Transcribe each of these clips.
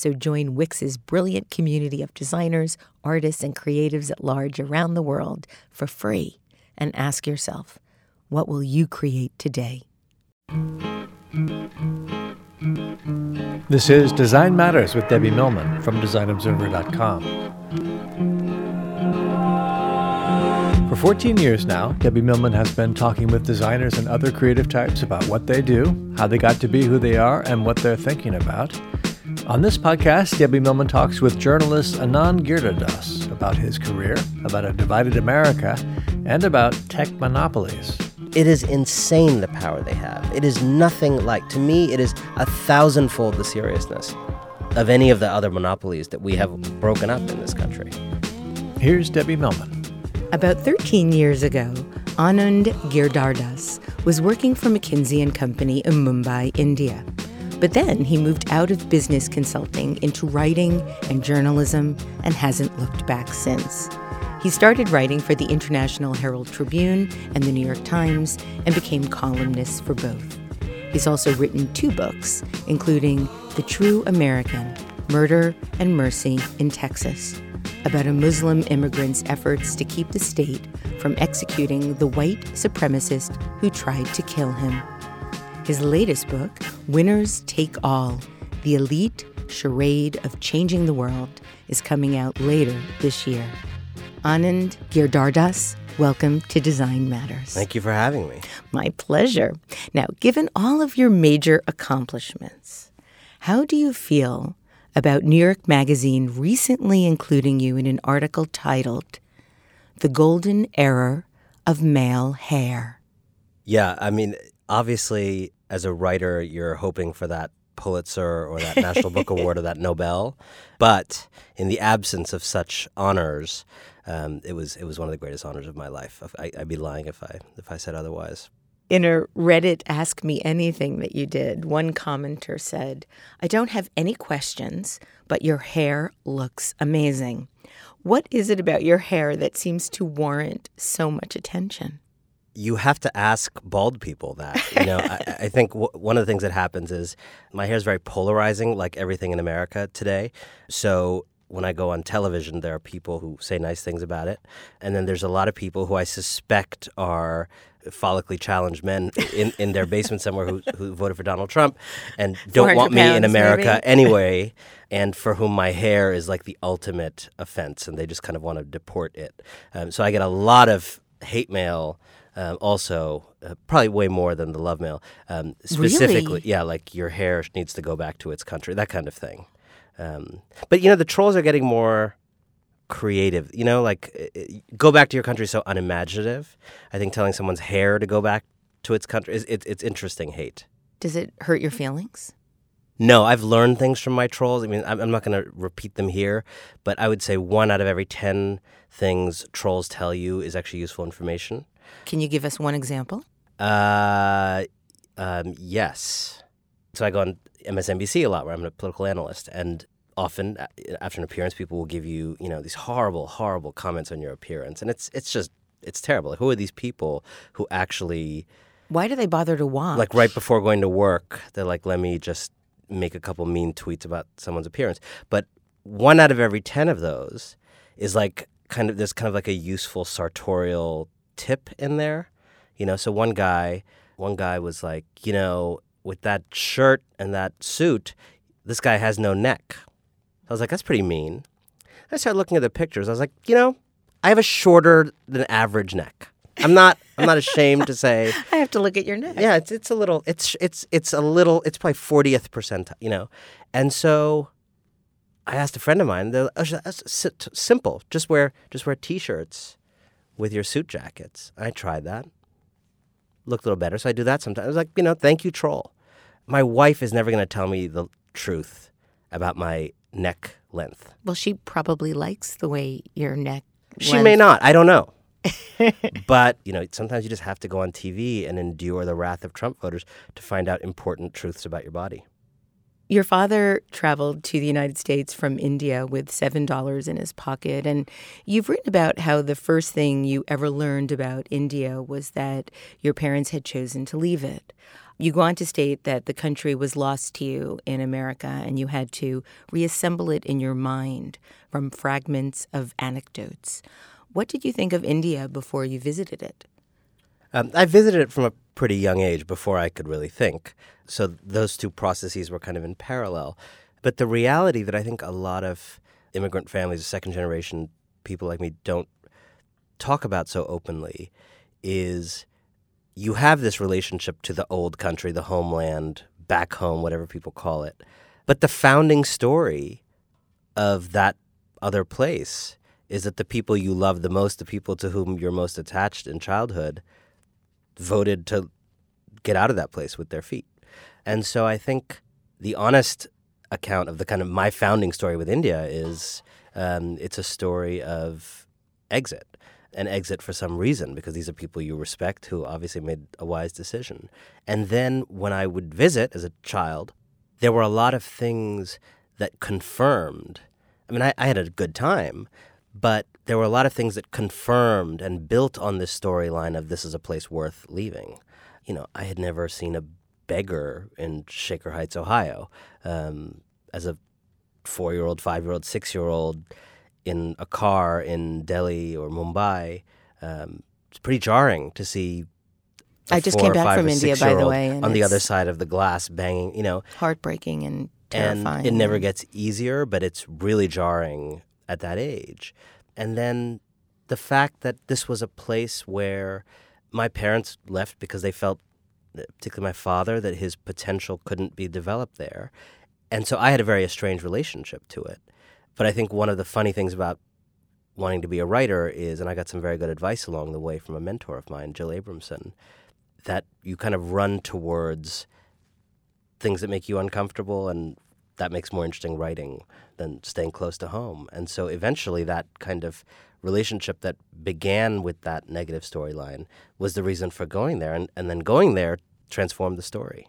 So join Wix's brilliant community of designers, artists, and creatives at large around the world for free and ask yourself, what will you create today? This is Design Matters with Debbie Millman from DesignObserver.com. For 14 years now, Debbie Millman has been talking with designers and other creative types about what they do, how they got to be who they are, and what they're thinking about. On this podcast, Debbie Millman talks with journalist Anand Giridharadas about his career, about a divided America, and about tech monopolies. It is insane the power they have. It is nothing like, to me, it is a thousandfold the seriousness of any of the other monopolies that we have broken up in this country. Here's Debbie Millman. About 13 years ago, Anand Giridharadas was working for McKinsey Company in Mumbai, India. But then he moved out of business consulting into writing and journalism and hasn't looked back since. He started writing for the International Herald Tribune and the New York Times and became columnist for both. He's also written two books, including The True American Murder and Mercy in Texas, about a Muslim immigrant's efforts to keep the state from executing the white supremacist who tried to kill him. His latest book, Winners Take All The Elite Charade of Changing the World, is coming out later this year. Anand Giridharadas, welcome to Design Matters. Thank you for having me. My pleasure. Now, given all of your major accomplishments, how do you feel about New York Magazine recently including you in an article titled The Golden Era of Male Hair? Yeah, I mean, obviously, as a writer, you're hoping for that Pulitzer or that National Book Award or that Nobel. But in the absence of such honors, um, it was it was one of the greatest honors of my life. I, would be lying if I if I said otherwise. In a Reddit Ask Me Anything that you did, one commenter said, "I don't have any questions, but your hair looks amazing. What is it about your hair that seems to warrant so much attention?" you have to ask bald people that. You know, I, I, think w- one of the things that happens is my hair is very polarizing, like everything in America today. So when I go on television, there are people who say nice things about it, and then there's a lot of people who I suspect are follically challenged men in, in their basement somewhere who, who voted for Donald Trump and don't want me in America anyway, and for whom my hair is like the ultimate offense, and they just kind of want to deport it. Um, so I get a lot of hate mail um, also, uh, probably way more than the love mail. Um, specifically, really? yeah, like your hair needs to go back to its country, that kind of thing. Um, but you know, the trolls are getting more creative. You know, like uh, go back to your country so unimaginative. I think telling someone's hair to go back to its country is it, it's interesting hate. Does it hurt your feelings? No, I've learned things from my trolls. I mean, I'm, I'm not going to repeat them here, but I would say one out of every 10 things trolls tell you is actually useful information. Can you give us one example? Uh, um, yes. So I go on MSNBC a lot, where I'm a political analyst, and often uh, uh, after an appearance, people will give you, you know, these horrible, horrible comments on your appearance, and it's it's just it's terrible. Like, who are these people who actually? Why do they bother to watch? Like right before going to work, they're like, "Let me just make a couple mean tweets about someone's appearance." But one out of every ten of those is like kind of there's kind of like a useful sartorial tip in there. You know, so one guy, one guy was like, you know, with that shirt and that suit, this guy has no neck. I was like, that's pretty mean. I started looking at the pictures. I was like, you know, I have a shorter than average neck. I'm not. I'm not ashamed to say. I have to look at your neck. Yeah, it's it's a little. It's it's it's a little. It's probably fortieth percentile. You know, and so I asked a friend of mine. they're, "Oh, That's si- t- simple. Just wear just wear t-shirts with your suit jackets. I tried that. Looked a little better, so I do that sometimes. I was like, you know, thank you, troll. My wife is never going to tell me the truth about my neck length. Well, she probably likes the way your neck. She may not. I don't know. but you know, sometimes you just have to go on TV and endure the wrath of Trump voters to find out important truths about your body. Your father traveled to the United States from India with $7 in his pocket. And you've written about how the first thing you ever learned about India was that your parents had chosen to leave it. You go on to state that the country was lost to you in America and you had to reassemble it in your mind from fragments of anecdotes. What did you think of India before you visited it? Um, I visited it from a pretty young age before I could really think. So those two processes were kind of in parallel. But the reality that I think a lot of immigrant families, second generation people like me, don't talk about so openly is you have this relationship to the old country, the homeland, back home, whatever people call it. But the founding story of that other place is that the people you love the most, the people to whom you're most attached in childhood, voted to get out of that place with their feet. And so I think the honest account of the kind of my founding story with India is um, it's a story of exit. An exit for some reason because these are people you respect who obviously made a wise decision. And then when I would visit as a child, there were a lot of things that confirmed. I mean, I, I had a good time, but there were a lot of things that confirmed and built on this storyline of this is a place worth leaving. You know, I had never seen a beggar in Shaker Heights, Ohio. Um, as a four year old, five year old, six year old in a car in Delhi or Mumbai, um, it's pretty jarring to see. I just came back from India, by the way, on the other side of the glass, banging. You know, heartbreaking and terrifying. And it never gets easier, but it's really jarring at that age. And then the fact that this was a place where my parents left because they felt particularly my father, that his potential couldn't be developed there. And so I had a very estranged relationship to it. But I think one of the funny things about wanting to be a writer is, and I got some very good advice along the way from a mentor of mine, Jill Abramson, that you kind of run towards things that make you uncomfortable and that makes more interesting writing than staying close to home. And so eventually that kind of relationship that began with that negative storyline was the reason for going there. And, and then going there transformed the story.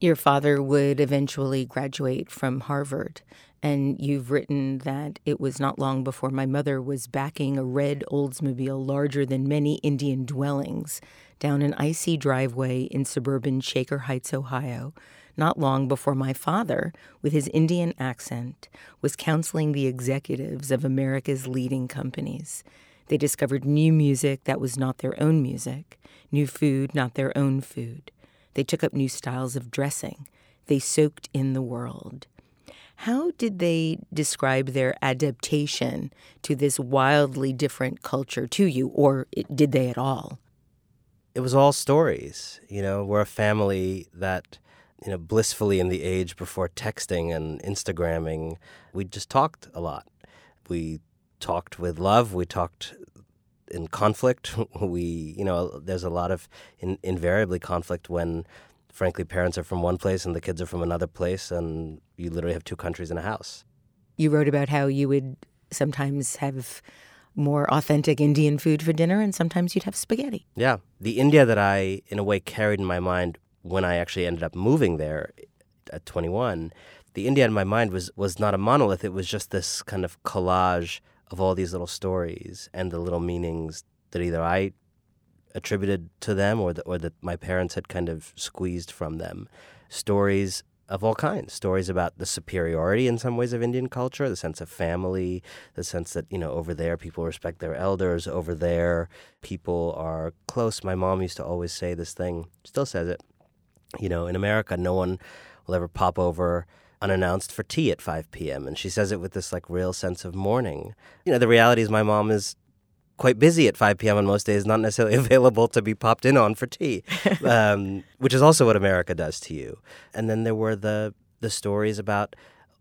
Your father would eventually graduate from Harvard. And you've written that it was not long before my mother was backing a red Oldsmobile larger than many Indian dwellings down an icy driveway in suburban Shaker Heights, Ohio, not long before my father, with his Indian accent, was counseling the executives of America's leading companies. They discovered new music that was not their own music, new food not their own food. They took up new styles of dressing. They soaked in the world. How did they describe their adaptation to this wildly different culture to you, or did they at all? It was all stories. You know, we're a family that you know, blissfully in the age before texting and Instagramming, we just talked a lot. We talked with love. We talked in conflict. We, you know, there's a lot of in, invariably conflict when, frankly, parents are from one place and the kids are from another place, and you literally have two countries in a house. You wrote about how you would sometimes have more authentic Indian food for dinner, and sometimes you'd have spaghetti. Yeah. The India that I, in a way, carried in my mind when I actually ended up moving there at 21, the India in my mind was was not a monolith. It was just this kind of collage of all these little stories and the little meanings that either I attributed to them or that or that my parents had kind of squeezed from them. Stories of all kinds. Stories about the superiority in some ways of Indian culture, the sense of family, the sense that, you know, over there people respect their elders, over there people are close. My mom used to always say this thing, still says it you know, in America, no one will ever pop over unannounced for tea at 5 p.m. And she says it with this like real sense of mourning. You know, the reality is my mom is quite busy at 5 p.m. on most days, not necessarily available to be popped in on for tea, um, which is also what America does to you. And then there were the the stories about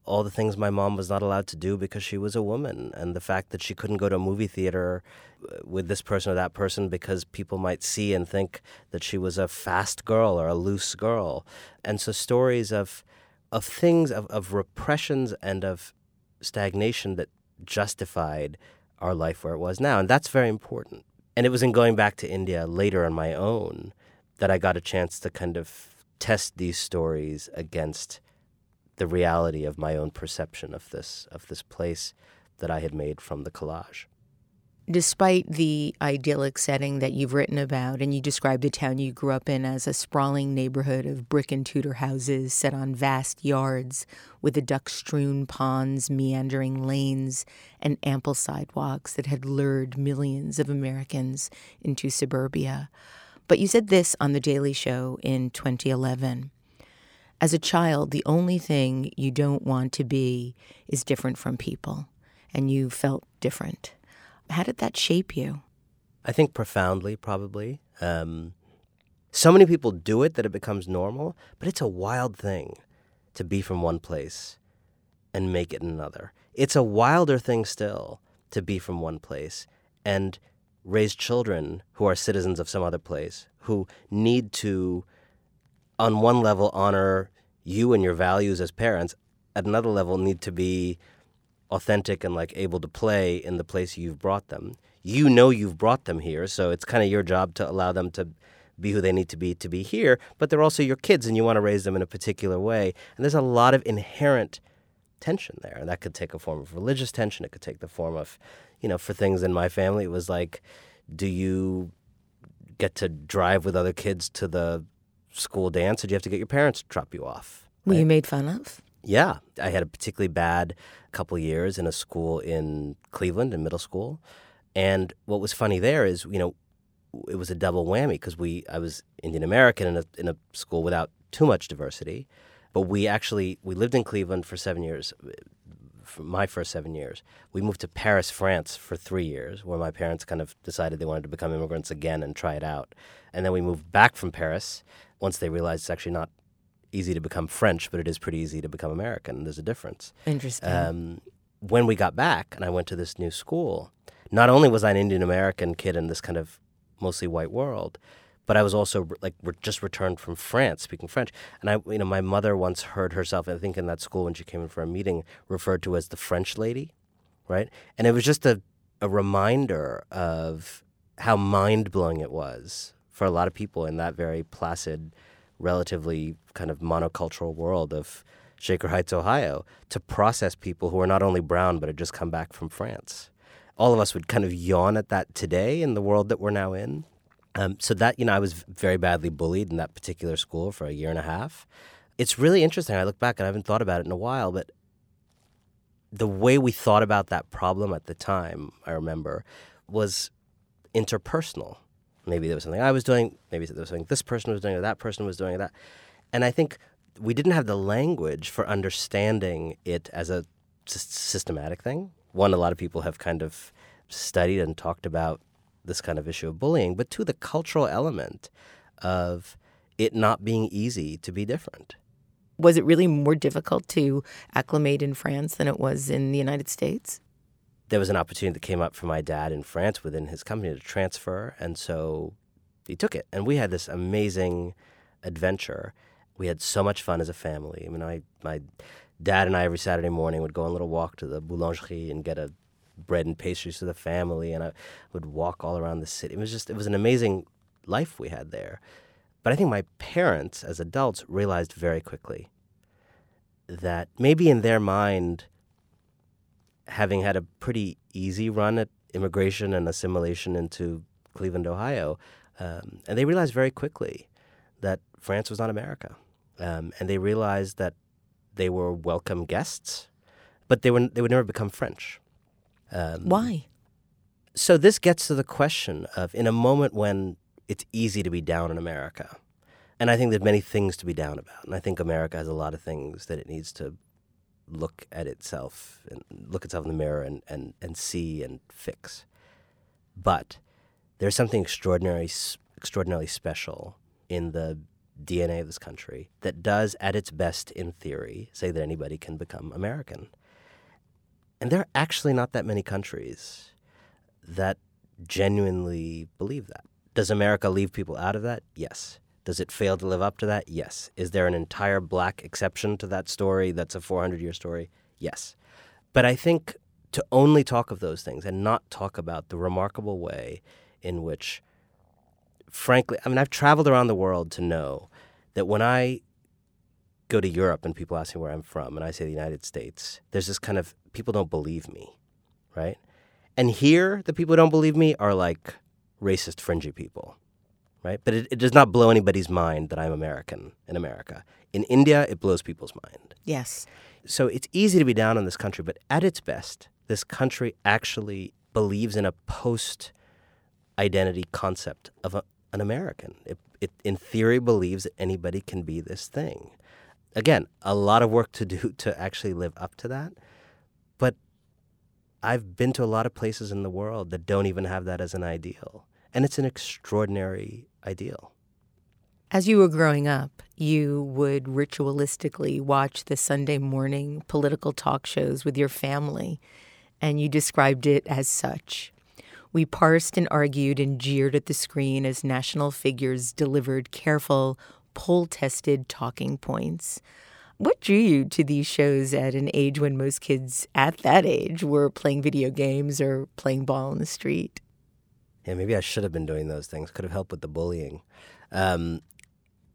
all the things my mom was not allowed to do because she was a woman, and the fact that she couldn't go to a movie theater uh, with this person or that person because people might see and think that she was a fast girl or a loose girl. And so stories of of things of, of repressions and of stagnation that justified our life where it was now. And that's very important. And it was in going back to India later on my own that I got a chance to kind of test these stories against the reality of my own perception of this of this place that I had made from the collage. Despite the idyllic setting that you've written about, and you describe the town you grew up in as a sprawling neighborhood of brick and Tudor houses set on vast yards with the duck strewn ponds, meandering lanes, and ample sidewalks that had lured millions of Americans into suburbia. But you said this on The Daily Show in 2011. As a child, the only thing you don't want to be is different from people, and you felt different. How did that shape you? I think profoundly, probably. Um, so many people do it that it becomes normal, but it's a wild thing to be from one place and make it another. It's a wilder thing still to be from one place and raise children who are citizens of some other place, who need to, on one level, honor you and your values as parents, at another level, need to be authentic and like able to play in the place you've brought them. You know you've brought them here, so it's kind of your job to allow them to be who they need to be to be here, but they're also your kids and you want to raise them in a particular way. And there's a lot of inherent tension there. And that could take a form of religious tension, it could take the form of, you know, for things in my family it was like do you get to drive with other kids to the school dance or do you have to get your parents to drop you off? Were you made fun of? Yeah, I had a particularly bad couple years in a school in Cleveland in middle school, and what was funny there is you know it was a double whammy because we I was Indian American in a in a school without too much diversity, but we actually we lived in Cleveland for seven years. Uh, for my first seven years, we moved to Paris, France, for three years, where my parents kind of decided they wanted to become immigrants again and try it out. And then we moved back from Paris once they realized it's actually not easy to become French, but it is pretty easy to become American. There's a difference. Interesting. Um, when we got back and I went to this new school, not only was I an Indian American kid in this kind of mostly white world, but I was also like re- just returned from France speaking French. And I, you know, my mother once heard herself, I think in that school when she came in for a meeting, referred to as the French lady, right? And it was just a, a reminder of how mind blowing it was for a lot of people in that very placid relatively kind of monocultural world of Shaker Heights, Ohio, to process people who are not only brown but had just come back from France. All of us would kind of yawn at that today in the world that we're now in. Um, so that you know, I was very badly bullied in that particular school for a year and a half. It's really interesting. I look back and I haven't thought about it in a while, but the way we thought about that problem at the time, I remember, was interpersonal. Maybe there was something I was doing. Maybe there was something this person was doing or that person was doing or that. And I think we didn't have the language for understanding it as a systematic thing. One, a lot of people have kind of studied and talked about this kind of issue of bullying, but two, the cultural element of it not being easy to be different. Was it really more difficult to acclimate in France than it was in the United States? There was an opportunity that came up for my dad in France within his company to transfer, and so he took it. And we had this amazing adventure. We had so much fun as a family. I mean, I, my dad and I every Saturday morning would go on a little walk to the boulangerie and get a bread and pastries for the family, and I would walk all around the city. It was just it was an amazing life we had there. But I think my parents, as adults, realized very quickly that maybe in their mind having had a pretty easy run at immigration and assimilation into Cleveland, Ohio, um, and they realized very quickly that France was not America, um, and they realized that they were welcome guests, but they were they would never become French. Um, Why? So this gets to the question of in a moment when it's easy to be down in America, and I think there's many things to be down about, and I think America has a lot of things that it needs to look at itself and look itself in the mirror and, and, and see and fix. But there's something extraordinary, extraordinarily special in the DNA of this country that does, at its best in theory, say that anybody can become American. And there are actually not that many countries that genuinely believe that. Does America leave people out of that? Yes. Does it fail to live up to that? Yes. Is there an entire black exception to that story that's a 400 year story? Yes. But I think to only talk of those things and not talk about the remarkable way in which, frankly, I mean, I've traveled around the world to know that when I go to Europe and people ask me where I'm from and I say the United States, there's this kind of people don't believe me, right? And here, the people who don't believe me are like racist, fringy people, right? But it, it does not blow anybody's mind that I'm American in America. In India, it blows people's mind. Yes. So it's easy to be down on this country, but at its best, this country actually believes in a post identity concept of a, an American. It, it, in theory, believes that anybody can be this thing. Again, a lot of work to do to actually live up to that. But I've been to a lot of places in the world that don't even have that as an ideal. And it's an extraordinary ideal. As you were growing up, you would ritualistically watch the Sunday morning political talk shows with your family, and you described it as such. We parsed and argued and jeered at the screen as national figures delivered careful, poll tested talking points. What drew you to these shows at an age when most kids at that age were playing video games or playing ball in the street? Yeah, maybe I should have been doing those things. Could have helped with the bullying. Um,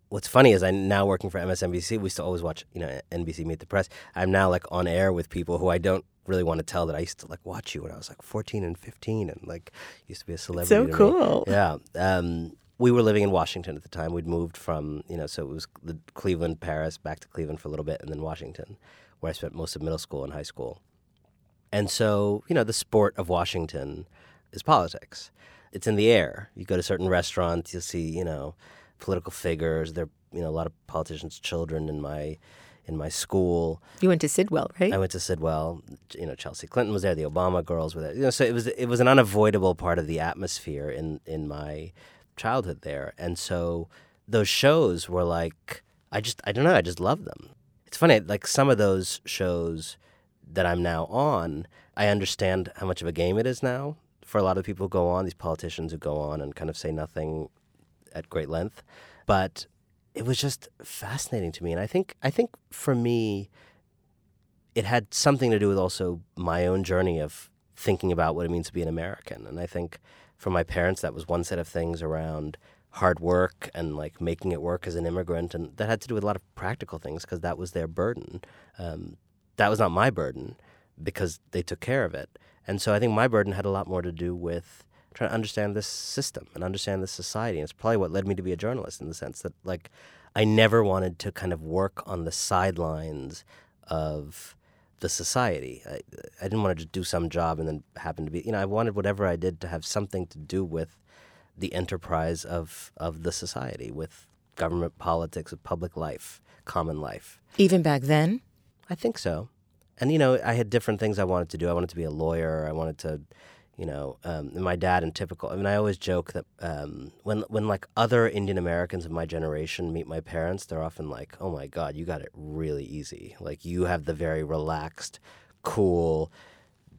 what's funny is I'm now working for MSNBC. We used to always watch, you know, NBC Meet the Press. I'm now like on air with people who I don't really want to tell that I used to like watch you when I was like 14 and 15 and like used to be a celebrity. So cool. Me. Yeah. Um, we were living in Washington at the time. We'd moved from, you know, so it was the Cleveland, Paris, back to Cleveland for a little bit, and then Washington, where I spent most of middle school and high school. And so, you know, the sport of Washington is politics. It's in the air. You go to certain restaurants, you'll see, you know, political figures. There, you know, a lot of politicians' children in my in my school. You went to Sidwell, right? I went to Sidwell. You know, Chelsea Clinton was there. The Obama girls were there. You know, so it was it was an unavoidable part of the atmosphere in in my childhood there. And so those shows were like, I just, I don't know, I just love them. It's funny, like some of those shows that I'm now on, I understand how much of a game it is now for a lot of people who go on, these politicians who go on and kind of say nothing at great length. But it was just fascinating to me. And I think, I think for me, it had something to do with also my own journey of thinking about what it means to be an American. And I think for my parents, that was one set of things around hard work and like making it work as an immigrant, and that had to do with a lot of practical things because that was their burden. Um, that was not my burden because they took care of it, and so I think my burden had a lot more to do with trying to understand this system and understand this society. And it's probably what led me to be a journalist in the sense that like I never wanted to kind of work on the sidelines of the society. I, I didn't want to just do some job and then happen to be, you know, I wanted whatever I did to have something to do with the enterprise of, of the society, with government politics, with public life, common life. Even back then? I think so. And, you know, I had different things I wanted to do. I wanted to be a lawyer. I wanted to you know, um, my dad and typical. I mean, I always joke that um, when when like other Indian Americans of my generation meet my parents, they're often like, "Oh my God, you got it really easy. Like you have the very relaxed, cool,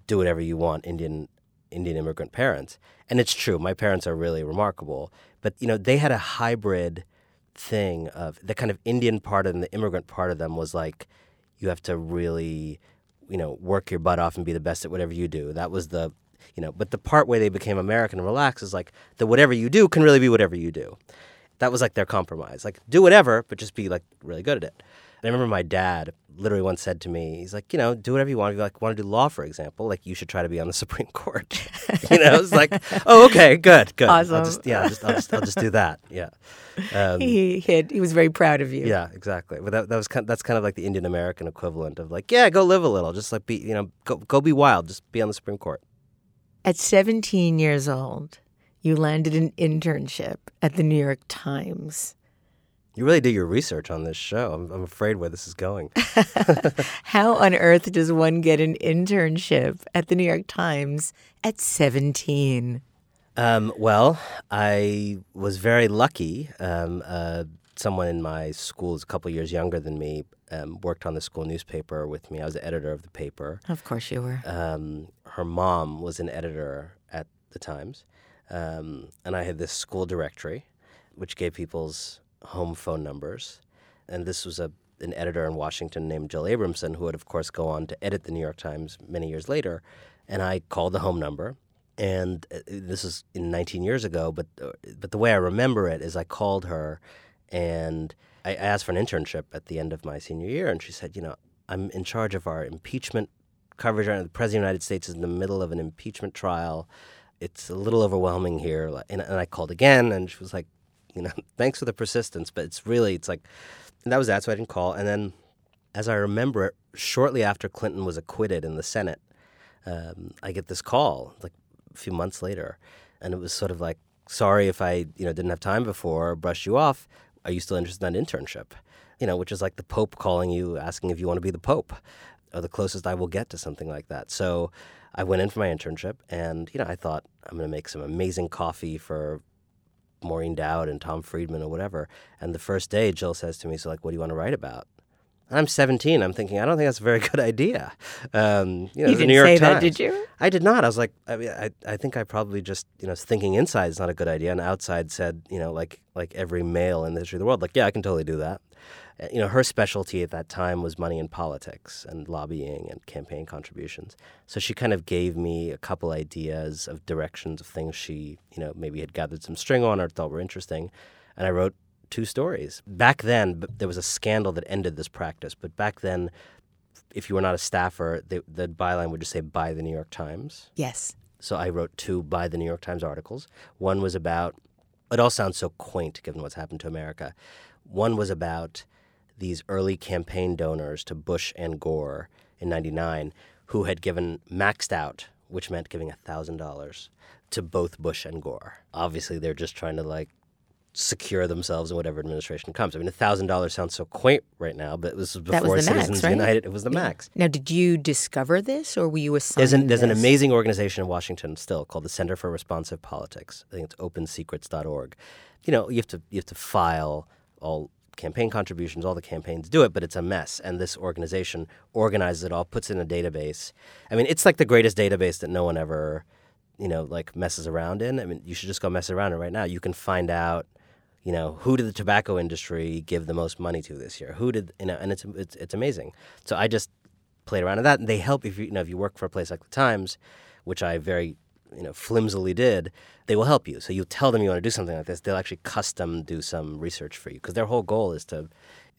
do whatever you want Indian Indian immigrant parents." And it's true. My parents are really remarkable, but you know, they had a hybrid thing of the kind of Indian part and the immigrant part of them was like, you have to really you know work your butt off and be the best at whatever you do. That was the you know, but the part where they became American and relaxed is like that whatever you do can really be whatever you do. That was like their compromise. Like do whatever, but just be like really good at it. And I remember my dad literally once said to me, he's like, you know, do whatever you want. If you like want to do law, for example, like you should try to be on the Supreme Court. you know, it's like, oh, okay, good, good. Awesome. I'll just, yeah, I'll just, I'll just, I'll just do that. Yeah. Um, he, he, had, he was very proud of you. Yeah, exactly. But that, that was kind of, that's kind of like the Indian American equivalent of like, yeah, go live a little, just like be, you know, go, go be wild, just be on the Supreme Court. At 17 years old, you landed an internship at the New York Times. You really did your research on this show. I'm, I'm afraid where this is going. How on earth does one get an internship at the New York Times at 17? Um, well, I was very lucky. Um, uh, someone in my school is a couple years younger than me. Um, worked on the school newspaper with me. I was the editor of the paper. Of course you were. Um, her mom was an editor at the Times, um, and I had this school directory, which gave people's home phone numbers. And this was a an editor in Washington named Jill Abramson, who would, of course, go on to edit the New York Times many years later. And I called the home number, and uh, this is in 19 years ago. But uh, but the way I remember it is, I called her, and I asked for an internship at the end of my senior year, and she said, you know, I'm in charge of our impeachment coverage. The President of the United States is in the middle of an impeachment trial. It's a little overwhelming here. And, and I called again, and she was like, you know, thanks for the persistence, but it's really, it's like, that was that, so I didn't call. And then, as I remember it, shortly after Clinton was acquitted in the Senate, um, I get this call, like a few months later, and it was sort of like, sorry if I, you know, didn't have time before or brushed you off. Are you still interested in that internship? You know, which is like the Pope calling you, asking if you want to be the Pope, or the closest I will get to something like that. So I went in for my internship, and you know, I thought I'm going to make some amazing coffee for Maureen Dowd and Tom Friedman or whatever. And the first day, Jill says to me, "So, like, what do you want to write about?" And I'm 17. I'm thinking, I don't think that's a very good idea. Um, you know, you didn't New York say Times. that, did you? I did not. I was like, I, mean, I, I think I probably just, you know, thinking inside is not a good idea, and outside said, you know, like like every male in the history of the world, like, yeah, I can totally do that. You know, her specialty at that time was money in politics and lobbying and campaign contributions. So she kind of gave me a couple ideas of directions of things she, you know, maybe had gathered some string on or thought were interesting. And I wrote two stories. Back then, there was a scandal that ended this practice, but back then, if you were not a staffer, they, the byline would just say by the New York Times. Yes. So I wrote two by the New York Times articles. One was about, it all sounds so quaint given what's happened to America. One was about these early campaign donors to Bush and Gore in 99 who had given maxed out, which meant giving $1,000 to both Bush and Gore. Obviously, they're just trying to like secure themselves in whatever administration comes. I mean, thousand dollars sounds so quaint right now, but this was before was Citizens max, right? United. It was the max. Now, did you discover this, or were you assigned? There's an, there's an amazing organization in Washington still called the Center for Responsive Politics. I think it's OpenSecrets.org. You know, you have to you have to file all campaign contributions, all the campaigns do it, but it's a mess. And this organization organizes it all, puts it in a database. I mean, it's like the greatest database that no one ever, you know, like messes around in. I mean, you should just go mess around in right now. You can find out, you know, who did the tobacco industry give the most money to this year? Who did, you know, and it's it's, it's amazing. So I just played around with that, and they help if you, you know, if you work for a place like the Times, which I very you know flimsily did, they will help you. So you tell them you want to do something like this, they'll actually custom do some research for you because their whole goal is to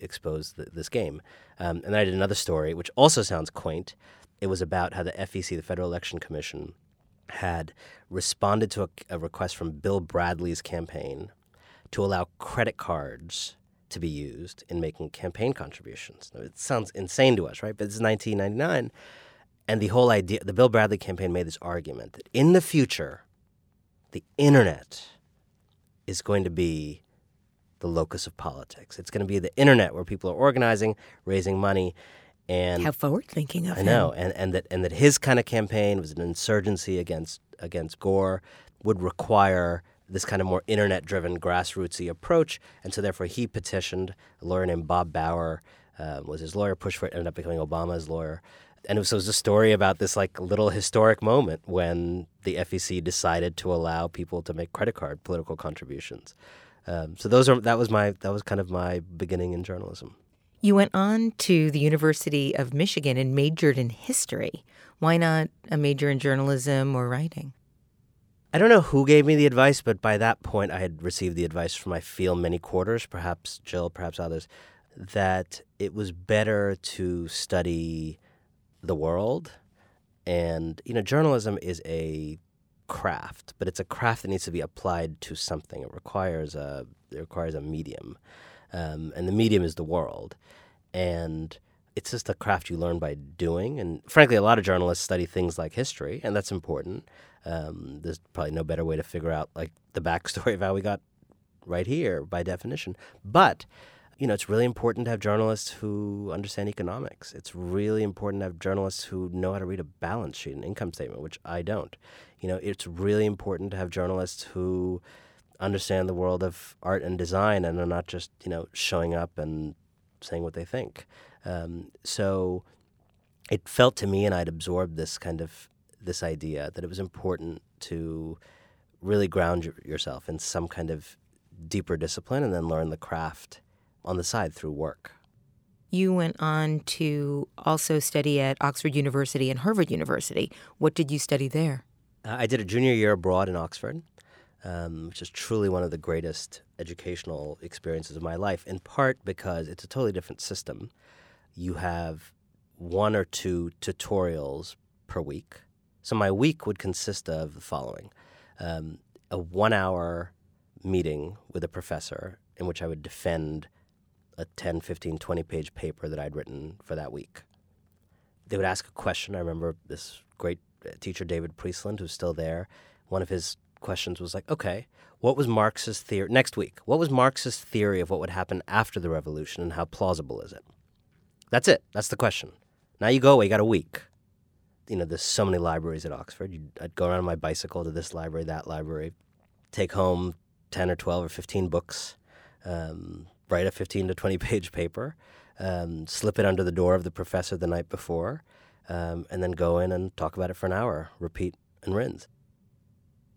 expose the, this game. Um, and then I did another story, which also sounds quaint. It was about how the FEC, the Federal Election Commission, had responded to a, a request from Bill Bradley's campaign to allow credit cards to be used in making campaign contributions. It sounds insane to us, right? But this is 1999. And the whole idea, the Bill Bradley campaign made this argument that in the future, the internet is going to be the locus of politics. It's going to be the internet where people are organizing, raising money, and how forward thinking of it. I know, and, and that and that his kind of campaign was an insurgency against against Gore would require this kind of more internet driven grassrootsy approach, and so therefore he petitioned a lawyer named Bob Bauer uh, was his lawyer, pushed for it, ended up becoming Obama's lawyer and it was, it was, a story about this like little historic moment when the FEC decided to allow people to make credit card political contributions. Um, so those are that was my that was kind of my beginning in journalism. You went on to the University of Michigan and majored in history. Why not a major in journalism or writing? I don't know who gave me the advice, but by that point I had received the advice from I feel many quarters, perhaps Jill, perhaps others, that it was better to study the world. And, you know, journalism is a craft, but it's a craft that needs to be applied to something. It requires a, it requires a medium. Um, and the medium is the world. And it's just a craft you learn by doing. And frankly, a lot of journalists study things like history, and that's important. Um, there's probably no better way to figure out like the backstory of how we got right here by definition. But you know, it's really important to have journalists who understand economics. It's really important to have journalists who know how to read a balance sheet, an income statement, which I don't. You know, it's really important to have journalists who understand the world of art and design and are not just, you know, showing up and saying what they think. Um, so it felt to me, and I'd absorbed this kind of this idea that it was important to really ground yourself in some kind of deeper discipline and then learn the craft on the side through work. You went on to also study at Oxford University and Harvard University. What did you study there? Uh, I did a junior year abroad in Oxford, um, which is truly one of the greatest educational experiences of my life, in part because it's a totally different system. You have one or two tutorials per week. So my week would consist of the following um, a one hour meeting with a professor in which I would defend a 10, 15, 20 page paper that I'd written for that week. They would ask a question. I remember this great uh, teacher, David Priestland, who's still there. One of his questions was like, okay, what was Marx's theory next week? What was Marx's theory of what would happen after the revolution and how plausible is it? That's it. That's the question. Now you go away, you got a week. You know, there's so many libraries at Oxford. I'd go around on my bicycle to this library, that library, take home 10 or 12 or 15 books, um, write a 15 to 20 page paper, um, slip it under the door of the professor the night before, um, and then go in and talk about it for an hour, repeat and rinse.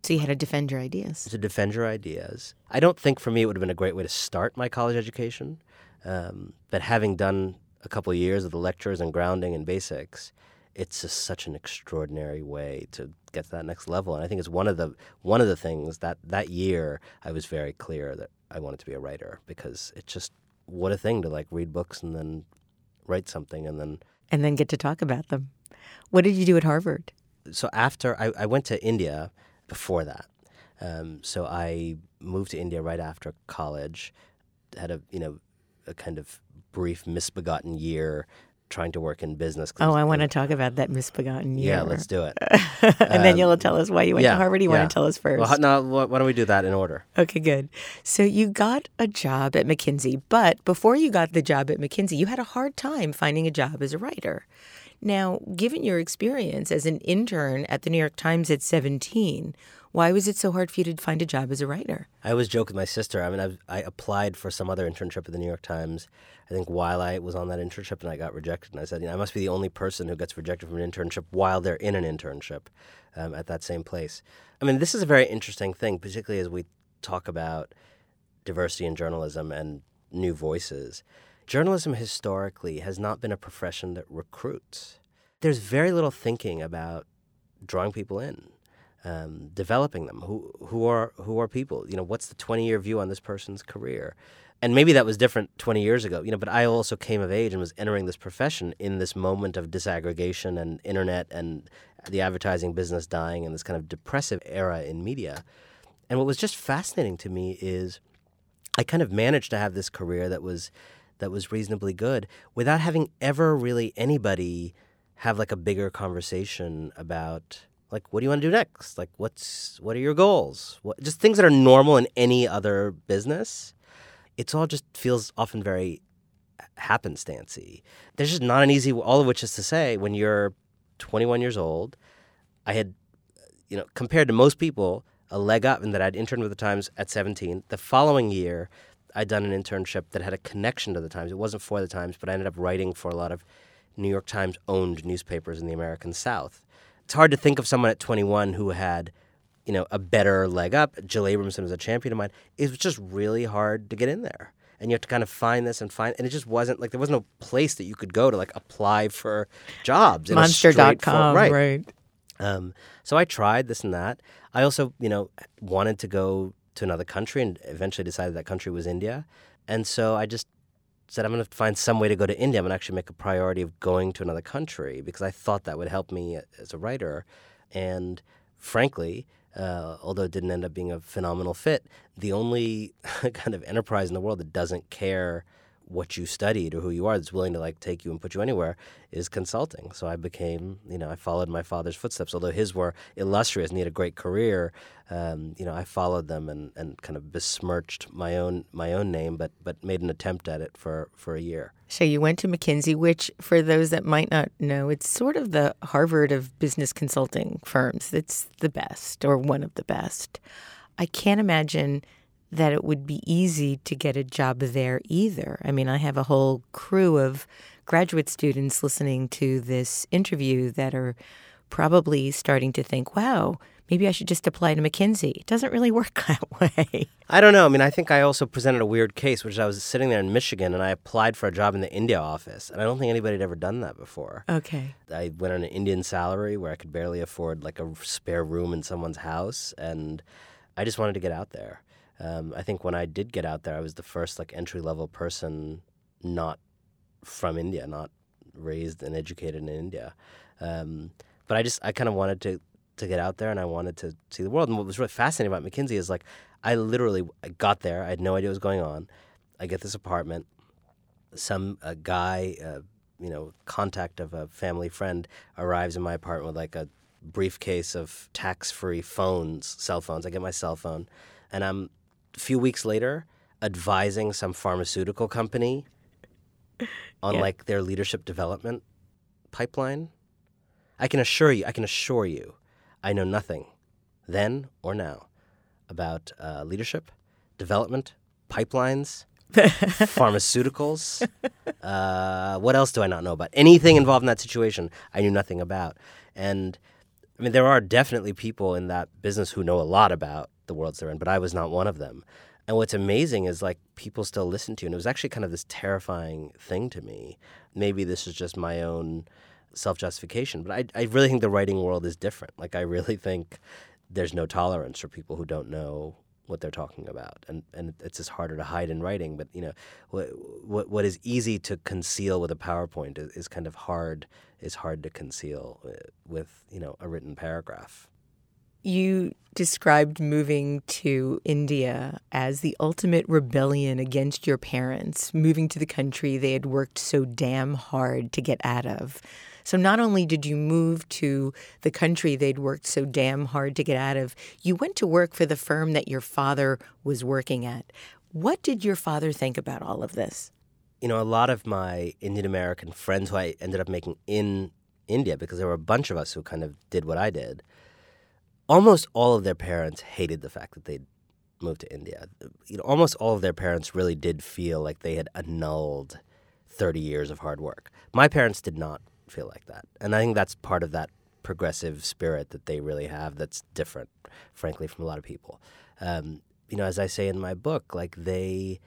So you had to defend your ideas. To defend your ideas. I don't think for me it would have been a great way to start my college education, um, but having done a couple of years of the lectures and grounding and basics, it's just such an extraordinary way to get to that next level. And I think it's one of the one of the things that that year I was very clear that I wanted to be a writer because it's just what a thing to like read books and then write something and then and then get to talk about them. What did you do at Harvard? So after I, I went to India before that. Um, so I moved to India right after college. Had a you know a kind of brief misbegotten year trying to work in business. Oh, I want to talk about that misbegotten year. Yeah, let's do it. and um, then you'll tell us why you went yeah, to Harvard. You yeah. want to tell us first? Well, no, why don't we do that in order? Okay, good. So you got a job at McKinsey, but before you got the job at McKinsey, you had a hard time finding a job as a writer. Now, given your experience as an intern at the New York Times at 17, why was it so hard for you to find a job as a writer? I always joke with my sister. I mean, I've, I applied for some other internship at the New York Times. I think while I was on that internship and I got rejected, and I said, you know, I must be the only person who gets rejected from an internship while they're in an internship um, at that same place. I mean, this is a very interesting thing, particularly as we talk about diversity in journalism and new voices. Journalism historically has not been a profession that recruits. There's very little thinking about drawing people in um, developing them. Who who are who are people? You know, what's the twenty year view on this person's career? And maybe that was different twenty years ago. You know, but I also came of age and was entering this profession in this moment of disaggregation and internet and the advertising business dying and this kind of depressive era in media. And what was just fascinating to me is I kind of managed to have this career that was that was reasonably good without having ever really anybody have like a bigger conversation about like what do you want to do next? Like what's what are your goals? What, just things that are normal in any other business. It's all just feels often very happenstancy. There's just not an easy all of which is to say when you're 21 years old i had you know compared to most people a leg up in that i'd interned with the times at 17 the following year i'd done an internship that had a connection to the times. It wasn't for the times but i ended up writing for a lot of new york times owned newspapers in the american south it's hard to think of someone at 21 who had, you know, a better leg up. Jill Abramson was a champion of mine. It was just really hard to get in there. And you have to kind of find this and find, and it just wasn't like there was no place that you could go to like apply for jobs. Monster.com, right? right. Um, so I tried this and that. I also, you know, wanted to go to another country, and eventually decided that country was India. And so I just said, I'm going to find some way to go to India. I'm going to actually make a priority of going to another country because I thought that would help me as a writer. And frankly, uh, although it didn't end up being a phenomenal fit, the only kind of enterprise in the world that doesn't care what you studied or who you are that's willing to like take you and put you anywhere is consulting. So I became, you know, I followed my father's footsteps. Although his were illustrious and he had a great career, um, you know, I followed them and, and kind of besmirched my own my own name, but but made an attempt at it for for a year. So you went to McKinsey, which, for those that might not know, it's sort of the Harvard of business consulting firms. It's the best or one of the best. I can't imagine that it would be easy to get a job there either. I mean, I have a whole crew of graduate students listening to this interview that are probably starting to think, wow, maybe I should just apply to McKinsey. It doesn't really work that way. I don't know. I mean, I think I also presented a weird case, which I was sitting there in Michigan and I applied for a job in the India office. And I don't think anybody had ever done that before. Okay. I went on an Indian salary where I could barely afford like a spare room in someone's house. And I just wanted to get out there. Um, I think when I did get out there, I was the first like entry level person not from India, not raised and educated in India. Um, but I just I kind of wanted to to get out there and I wanted to see the world. And what was really fascinating about McKinsey is like I literally got there, I had no idea what was going on. I get this apartment. Some a guy, uh, you know, contact of a family friend arrives in my apartment with like a briefcase of tax-free phones, cell phones. I get my cell phone, and I'm few weeks later advising some pharmaceutical company on Yeah. like their leadership development pipeline. I can assure you, I can assure you, I know nothing then or now about uh, leadership, development, pipelines, pharmaceuticals. Uh, what else do I not know about? Anything involved in that situation, I knew nothing about. And I mean, there are definitely people in that business who know a lot about the worlds they're in, but I was not one of them. And what's amazing is like people still listen to you. And it was actually kind of this terrifying thing to me. Maybe this is just my own self justification, but I, I really think the writing world is different. Like, I really think there's no tolerance for people who don't know what they're talking about. And, and it's just harder to hide in writing. But, you know, what, what, what is easy to conceal with a PowerPoint is, is kind of hard, is hard to conceal uh, with, you know, a written paragraph. You described moving to India as the ultimate rebellion against your parents, moving to the country they had worked so damn hard to get out of. So, not only did you move to the country they'd worked so damn hard to get out of, you went to work for the firm that your father was working at. What did your father think about all of this? you know, a lot of my Indian American friends who I ended up making in India, because there were a bunch of us who kind of did what I did, almost all of their parents hated the fact that they'd moved to India. You know, almost all of their parents really did feel like they had annulled 30 years of hard work. My parents did not feel like that. And I think that's part of that progressive spirit that they really have that's different, frankly, from a lot of people. Um, you know, as I say in my book, like they,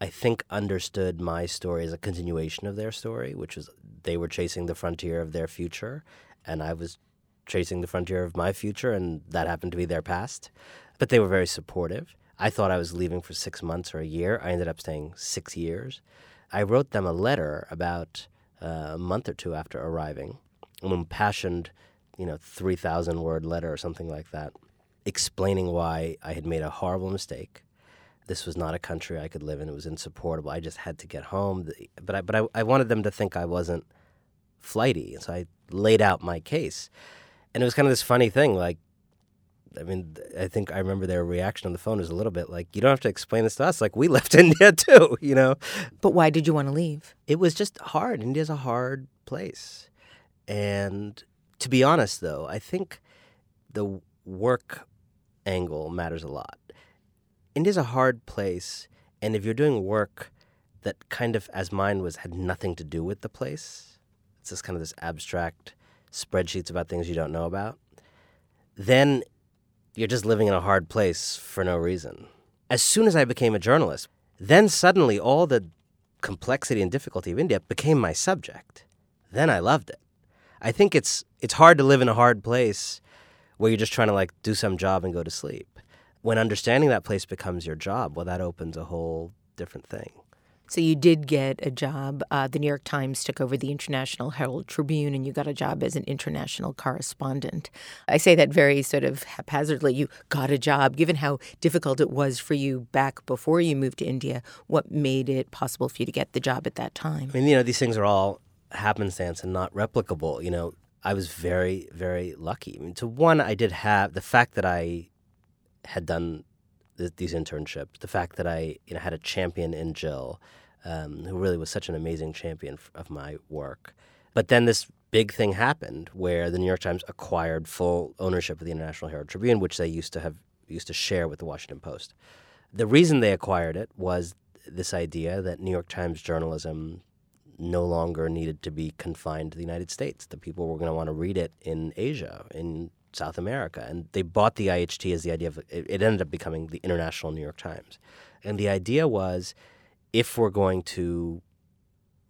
I think, understood my story as a continuation of their story, which was they were chasing the frontier of their future, and I was chasing the frontier of my future, and that happened to be their past. But they were very supportive. I thought I was leaving for six months or a year. I ended up staying six years. I wrote them a letter about uh, a month or two after arriving, an impassioned, you know, 3,000 word letter or something like that, explaining why I had made a horrible mistake. This was not a country I could live in. It was insupportable. I just had to get home. But I, but I, I wanted them to think I wasn't flighty. So I laid out my case. And it was kind of this funny thing. Like, I mean, I think I remember their reaction on the phone was a little bit like, you don't have to explain this to us. Like, we left India too, you know? But why did you want to leave? It was just hard. India's a hard place. And to be honest, though, I think the work angle matters a lot. India's a hard place. And if you're doing work that kind of, as mine was, had nothing to do with the place, it's just kind of this abstract spreadsheets about things you don't know about, then you're just living in a hard place for no reason. As soon as I became a journalist, then suddenly all the complexity and difficulty of India became my subject. Then I loved it. I think it's it's hard to live in a hard place where you're just trying to like do some job and go to sleep. When understanding that place becomes your job, well that opens a whole different thing. So you did get a job. Uh, the New York Times took over the International Herald Tribune, and you got a job as an international correspondent. I say that very sort of haphazardly. You got a job, given how difficult it was for you back before you moved to India. What made it possible for you to get the job at that time? I mean, you know, these things are all happenstance and not replicable. You know, I was very, very lucky. I mean, to one, I did have the fact that I had done th- these internships, the fact that I you know had a champion in Jill um, who really was such an amazing champion of my work. But then this big thing happened where the New York Times acquired full ownership of the International Herald Tribune, which they used to have used to share with the Washington Post. The reason they acquired it was this idea that New York Times journalism no longer needed to be confined to the United States. The people were going to want to read it in Asia, in South America, and they bought the IHT as the idea of it, ended up becoming the International New York Times, and the idea was if we're going to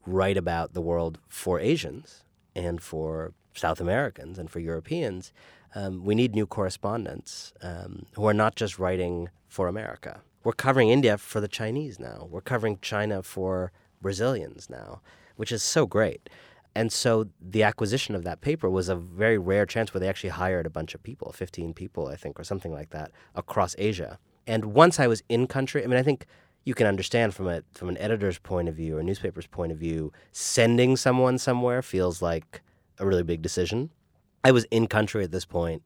write about the world for Asians and for South Americans and for Europeans, um, we need new correspondents um, who are not just writing for America. We're covering India for the Chinese now. We're covering China for Brazilians now, which is so great. And so the acquisition of that paper was a very rare chance where they actually hired a bunch of people, 15 people, I think, or something like that, across Asia. And once I was in country, I mean, I think you can understand from a from an editor's point of view or a newspaper's point of view, sending someone somewhere feels like a really big decision. I was in country at this point.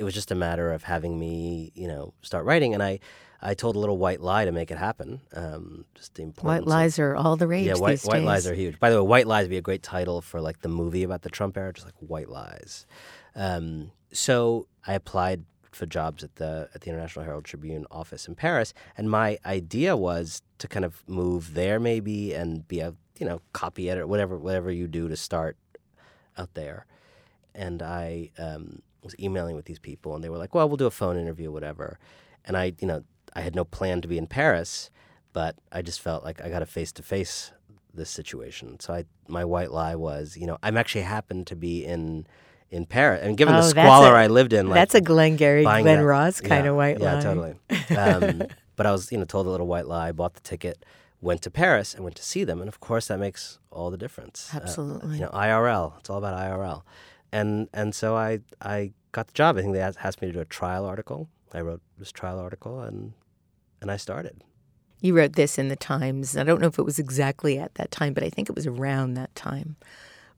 It was just a matter of having me, you know, start writing, and I, I told a little white lie to make it happen. Um, just the importance. White lies of, are all the rage yeah, white, white lies are huge. By the way, white lies would be a great title for like the movie about the Trump era, just like white lies. Um, so I applied for jobs at the at the International Herald Tribune office in Paris, and my idea was to kind of move there maybe and be a you know copy editor, whatever whatever you do to start out there. And I um, was emailing with these people, and they were like, "Well, we'll do a phone interview, whatever." And I, you know, I had no plan to be in Paris, but I just felt like I got a face to face this situation. So I, my white lie was, you know, I'm actually happened to be in in Paris. And given oh, the squalor a, I lived in, like, that's a Glengarry Glen that, Ross kind yeah, of white yeah, lie. totally. Um, but I was, you know, told a little white lie, bought the ticket, went to Paris, and went to see them, and of course that makes all the difference. Absolutely. Uh, you know, IRL. It's all about IRL, and and so I I got the job. I think they asked me to do a trial article. I wrote this trial article, and and I started. You wrote this in the Times. I don't know if it was exactly at that time, but I think it was around that time.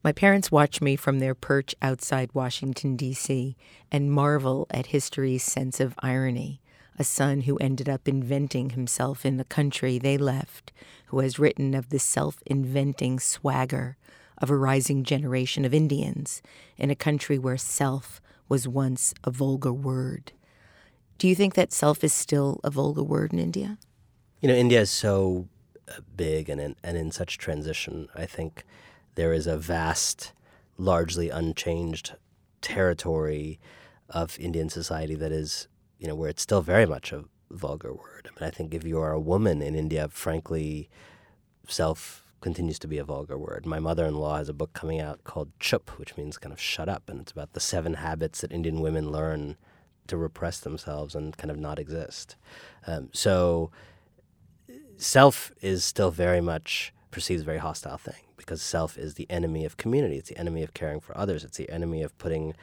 My parents watch me from their perch outside Washington, D.C., and marvel at history's sense of irony. A son who ended up inventing himself in the country they left, who has written of the self inventing swagger of a rising generation of Indians in a country where self was once a vulgar word. Do you think that self is still a vulgar word in India? You know, India is so uh, big and in, and in such transition. I think there is a vast, largely unchanged territory of Indian society that is, you know, where it's still very much a vulgar word. I mean, I think if you are a woman in India, frankly, self continues to be a vulgar word. My mother in law has a book coming out called Chup, which means kind of shut up, and it's about the seven habits that Indian women learn to repress themselves and kind of not exist. Um, so, self is still very much perceived as a very hostile thing because self is the enemy of community. It's the enemy of caring for others. It's the enemy of putting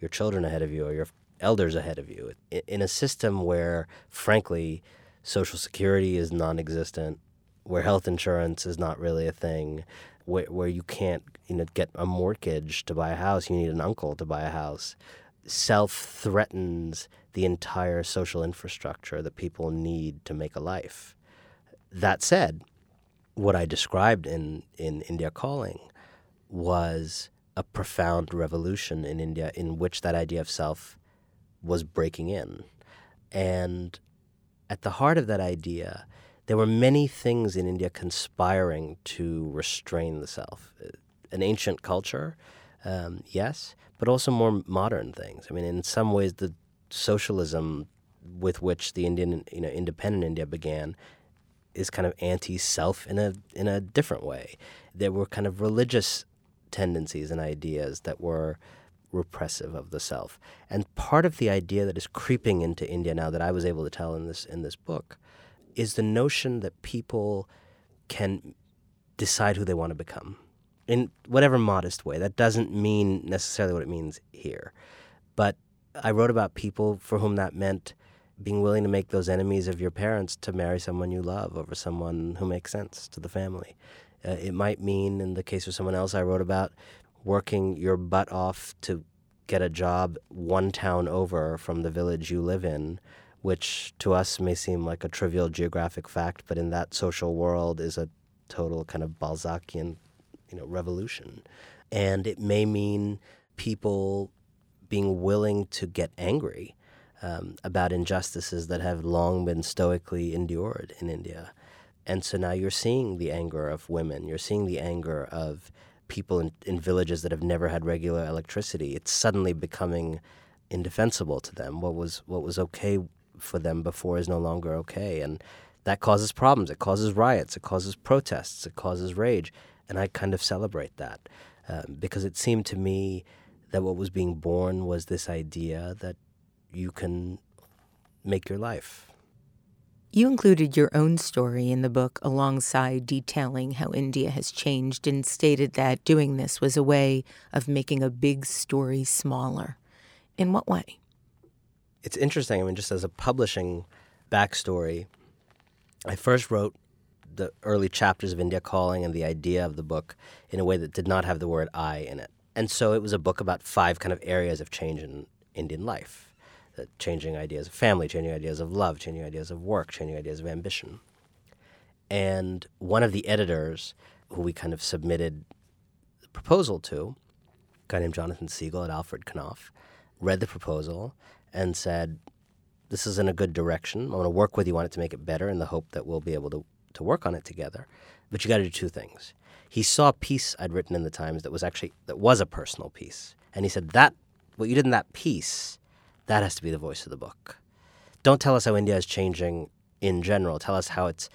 your children ahead of you or your elders ahead of you. In a system where, frankly, social security is non existent, where health insurance is not really a thing, where, where you can't you know, get a mortgage to buy a house, you need an uncle to buy a house. Self threatens the entire social infrastructure that people need to make a life. That said, what I described in, in India Calling was a profound revolution in India in which that idea of self was breaking in. And at the heart of that idea, there were many things in India conspiring to restrain the self. An ancient culture, um, yes, but also more modern things. I mean, in some ways, the socialism with which the Indian, you know, independent India began is kind of anti-self in a in a different way. There were kind of religious tendencies and ideas that were repressive of the self. And part of the idea that is creeping into India now that I was able to tell in this in this book is the notion that people can decide who they want to become in whatever modest way. That doesn't mean necessarily what it means here. But I wrote about people for whom that meant being willing to make those enemies of your parents to marry someone you love over someone who makes sense to the family. Uh, it might mean, in the case of someone else I wrote about, working your butt off to get a job one town over from the village you live in, which to us may seem like a trivial geographic fact, but in that social world is a total kind of Balzacian, you know, revolution. And it may mean people being willing to get angry um, about injustices that have long been stoically endured in India. And so now you're seeing the anger of women, you're seeing the anger of people in, in villages that have never had regular electricity. It's suddenly becoming indefensible to them. What was what was okay for them before is no longer okay, and that causes problems. It causes riots. It causes protests. It causes rage, and I kind of celebrate that um, because it seemed to me that what was being born was this idea that you can make your life. You included your own story in the book alongside detailing how India has changed and stated that doing this was a way of making a big story smaller. In what way? It's interesting. I mean, just as a publishing backstory, I first wrote the early chapters of India Calling and the idea of the book in a way that did not have the word I in it. And so it was a book about five kind of areas of change in Indian life changing ideas of family, changing ideas of love, changing ideas of work, changing ideas of ambition. And one of the editors who we kind of submitted the proposal to, a guy named Jonathan Segal at Alfred Knopf, read the proposal and said, This is in a good direction. I want to work with you on it to make it better in the hope that we'll be able to, to work on it together. But you got to do two things he saw a piece I'd written in the Times that was actually that was a personal piece, and he said that what you did in that piece, that has to be the voice of the book. Don't tell us how India is changing in general. Tell us how it's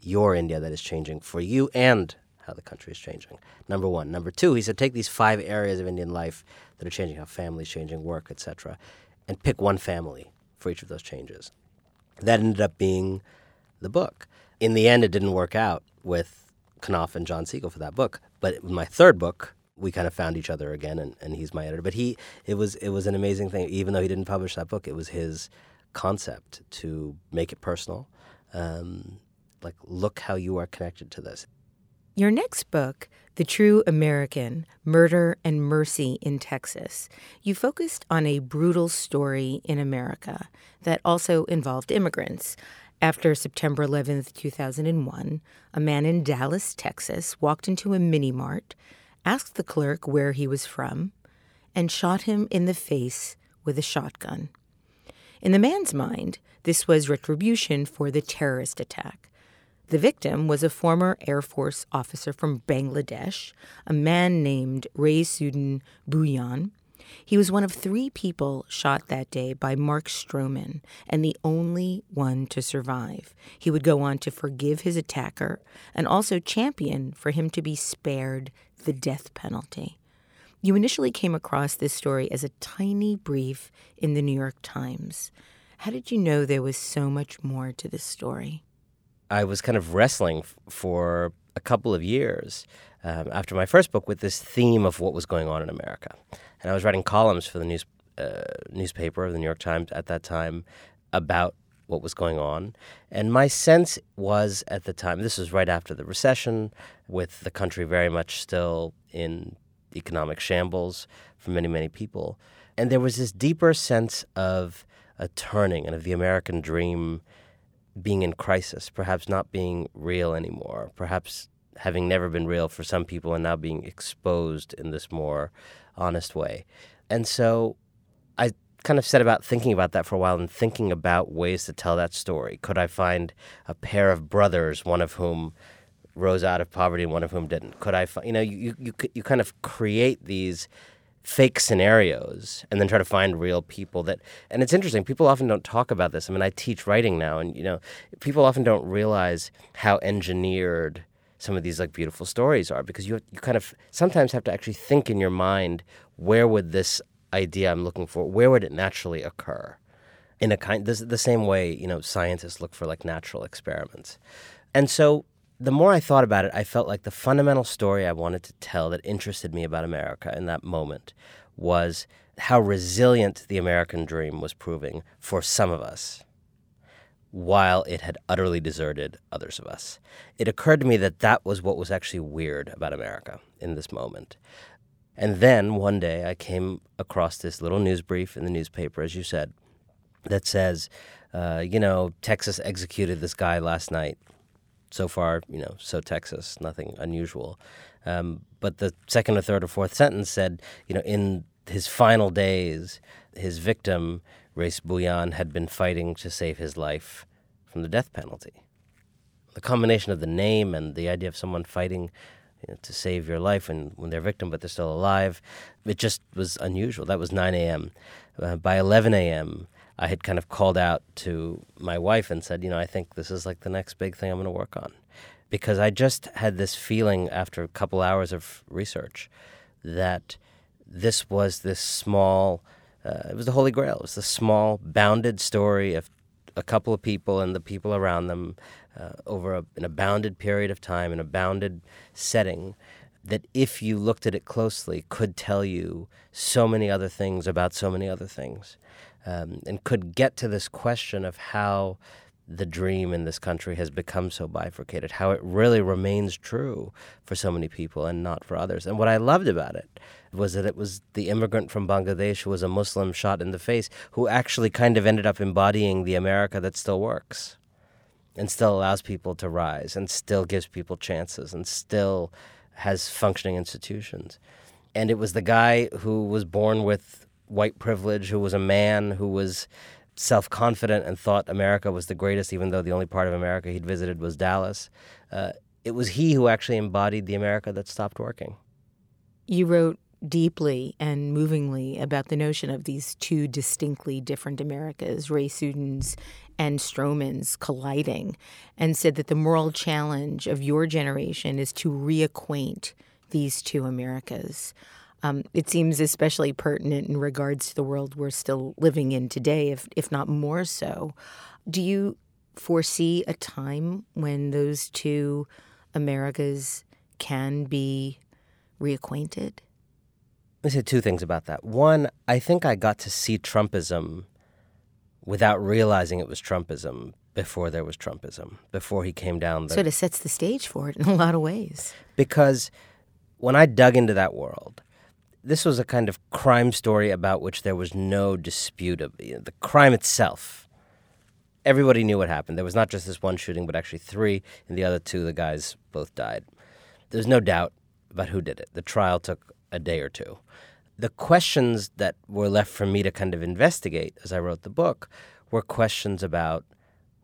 your India that is changing for you and how the country is changing. Number one. Number two, he said take these five areas of Indian life that are changing, how families changing, work, etc., and pick one family for each of those changes. That ended up being the book. In the end, it didn't work out with Knopf and John Segal for that book. But my third book, we kind of found each other again, and, and he's my editor. But he, it was it was an amazing thing. Even though he didn't publish that book, it was his concept to make it personal. Um, like, look how you are connected to this. Your next book, The True American Murder and Mercy in Texas, you focused on a brutal story in America that also involved immigrants. After September 11, 2001, a man in Dallas, Texas, walked into a mini mart, asked the clerk where he was from, and shot him in the face with a shotgun. In the man's mind, this was retribution for the terrorist attack. The victim was a former Air Force officer from Bangladesh, a man named Raisuddin Bhuiyan, he was one of three people shot that day by Mark Stroman and the only one to survive. He would go on to forgive his attacker and also champion for him to be spared the death penalty. You initially came across this story as a tiny brief in the New York Times. How did you know there was so much more to this story? I was kind of wrestling f- for a couple of years um, after my first book with this theme of what was going on in America and I was writing columns for the news uh, newspaper, the New York Times, at that time about what was going on. And my sense was at the time, this was right after the recession, with the country very much still in economic shambles for many, many people. And there was this deeper sense of a turning and of the American dream being in crisis, perhaps not being real anymore, perhaps having never been real for some people and now being exposed in this more honest way. And so I kind of set about thinking about that for a while and thinking about ways to tell that story. Could I find a pair of brothers, one of whom rose out of poverty and one of whom didn't? Could I find, you know, you, you, you kind of create these fake scenarios and then try to find real people that and it's interesting people often don't talk about this. I mean i teach writing now and you know people often don't realize how engineered some of these like beautiful stories are because you you kind of sometimes have to actually think in your mind where would this idea I'm looking for where would it naturally occur? In a kind this the same way you know scientists look for like natural experiments. And so the more I thought about it, I felt like the fundamental story I wanted to tell that interested me about America in that moment was how resilient the American dream was proving for some of us while it had utterly deserted others of us. It occurred to me that that was what was actually weird about America in this moment. And then one day I came across this little news brief in the newspaper, as you said, that says, uh, you know, Texas executed this guy last night. So far, you know, so Texas, nothing unusual. Um, but the second or third or fourth sentence said, you know, in his final days, his victim Rais Bhuiyan had been fighting to save his life from the death penalty. The combination of the name and the idea of someone fighting you know, to save your life when, when they're victim but they're still alive, it just was unusual. That was 9 a.m. Uh, by 11 a.m., I had kind of called out to my wife and said, you know, I think this is like the next big thing I'm going to work on. Because I just had this feeling after a couple hours of research that this was this small uh, it was the Holy Grail. It was the small, bounded story of a couple of people and the people around them uh, over a, in a bounded period of time in a bounded setting that if you looked at it closely could tell you so many other things about so many other things um, and could get to this question of how the dream in this country has become so bifurcated, how it really remains true for so many people and not for others. And what I loved about it was that it was the immigrant from Bangladesh who was a Muslim shot in the face who actually kind of ended up embodying the America that still works and still allows people to rise and still gives people chances and still has functioning institutions. And it was the guy who was born with white privilege, who was a man, who was self confident and thought America was the greatest, even though the only part of America he'd visited was Dallas. Uh, it was he who actually embodied the America that stopped working. You wrote deeply and movingly about the notion of these two distinctly different Americas, Raisuddin's and Stroman's colliding, and said that the moral challenge of your generation is to reacquaint these two Americas. Um, it seems especially pertinent in regards to the world we're still living in today, if if not more so. Do you foresee a time when those two Americas can be reacquainted? Let me say two things about that. One, I think I got to see Trumpism without realizing it was Trumpism before there was Trumpism, before he came down. The, so it sets the stage for it in a lot of ways. Because when I dug into that world, this was a kind of crime story about which there was no dispute of you know, the crime itself. Everybody knew what happened. There was not just this one shooting, but actually three, and the other two, the guys both died. There's no doubt about who did it. The trial took a day or two. The questions that were left for me to kind of investigate as I wrote the book were questions about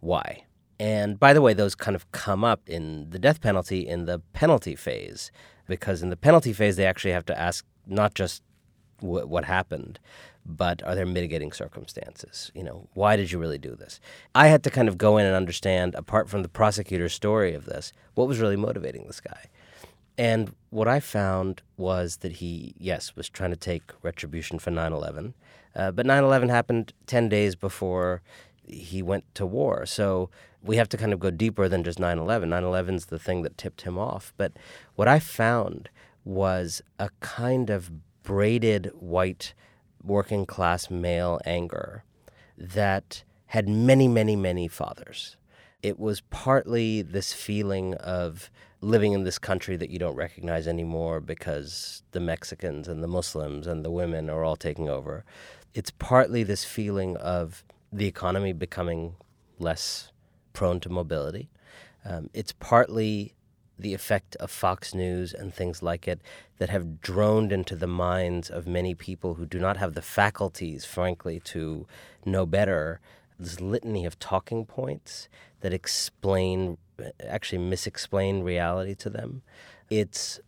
why. And by the way, those kind of come up in the death penalty in the penalty phase, because in the penalty phase, they actually have to ask not just w- what happened, but are there mitigating circumstances? You know, why did you really do this? I had to kind of go in and understand, apart from the prosecutor's story of this, what was really motivating this guy. And what I found was that he, yes, was trying to take retribution for 9 11. Uh, but 9 11 happened 10 days before he went to war. So we have to kind of go deeper than just 9 11. 9 11 is the thing that tipped him off. But what I found was a kind of braided white working class male anger that had many, many, many fathers. It was partly this feeling of living in this country that you don't recognize anymore because the Mexicans and the Muslims and the women are all taking over. It's partly this feeling of the economy becoming less prone to mobility. Um, it's partly the effect of Fox News and things like it that have droned into the minds of many people who do not have the faculties, frankly, to know better. This litany of talking points that explain, actually misexplain reality to them. It's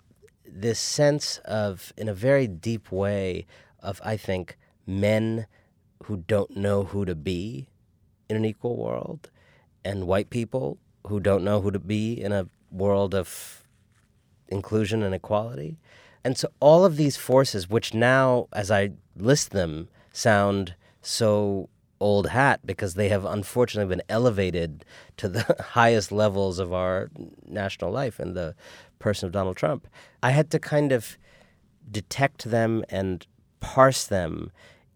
this sense of, in a very deep way, of, I think, men who don't know who to be in an equal world and white people who don't know who to be in a world of inclusion and equality. And so all of these forces, which now, as I list them, sound so old hat because they have unfortunately been elevated to the highest levels of our national life in the person of Donald Trump. I had to kind of detect them and parse them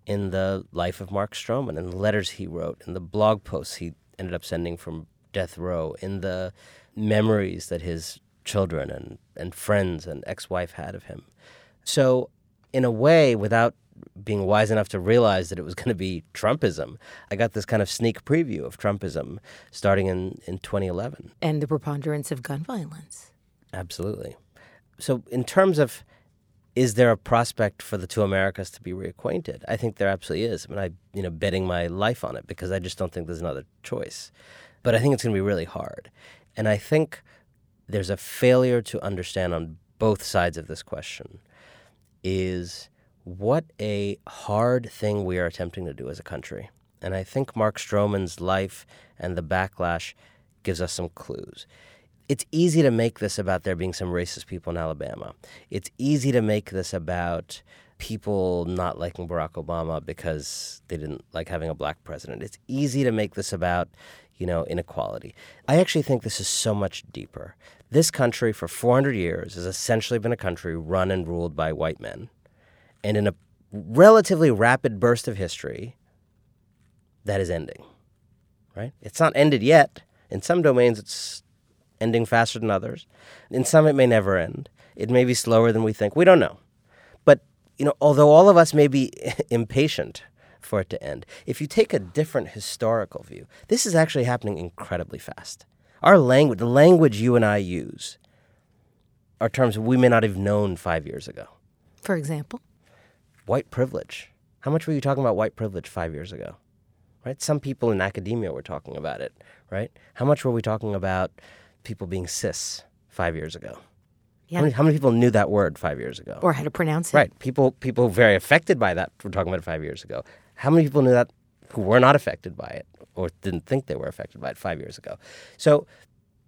in the life of Mark Stroman, in the letters he wrote, in the blog posts he ended up sending from death row, in the memories that his children and, and friends and ex wife had of him. So, in a way, without being wise enough to realize that it was going to be Trumpism, I got this kind of sneak preview of Trumpism starting in, in 2011. And the preponderance of gun violence. Absolutely. So, in terms of is there a prospect for the two Americas to be reacquainted? I think there absolutely is. I mean, I you know betting my life on it because I just don't think there's another choice. But I think it's going to be really hard, and I think there's a failure to understand on both sides of this question. Is what a hard thing we are attempting to do as a country. And I think Mark Stroman's life and the backlash gives us some clues. It's easy to make this about there being some racist people in Alabama. It's easy to make this about people not liking Barack Obama because they didn't like having a black president. It's easy to make this about, you know, inequality. I actually think this is so much deeper. This country for 400 years has essentially been a country run and ruled by white men and in a relatively rapid burst of history, that is ending. Right? It's not ended yet. In some domains, it's ending faster than others. In some, it may never end. It may be slower than we think. We don't know. But you know, although all of us may be impatient for it to end, if you take a different historical view, this is actually happening incredibly fast. Our language, the language you and I use, are terms we may not have known five years ago. For example? white privilege. How much were you talking about white privilege five years ago? Right? Some people in academia were talking about it, right? How much were we talking about people being cis five years ago? Yeah. How, many, how many people knew that word five years ago? Or how to pronounce it? Right. People people very affected by that were talking about it five years ago. How many people knew that who were not affected by it or didn't think they were affected by it five years ago? So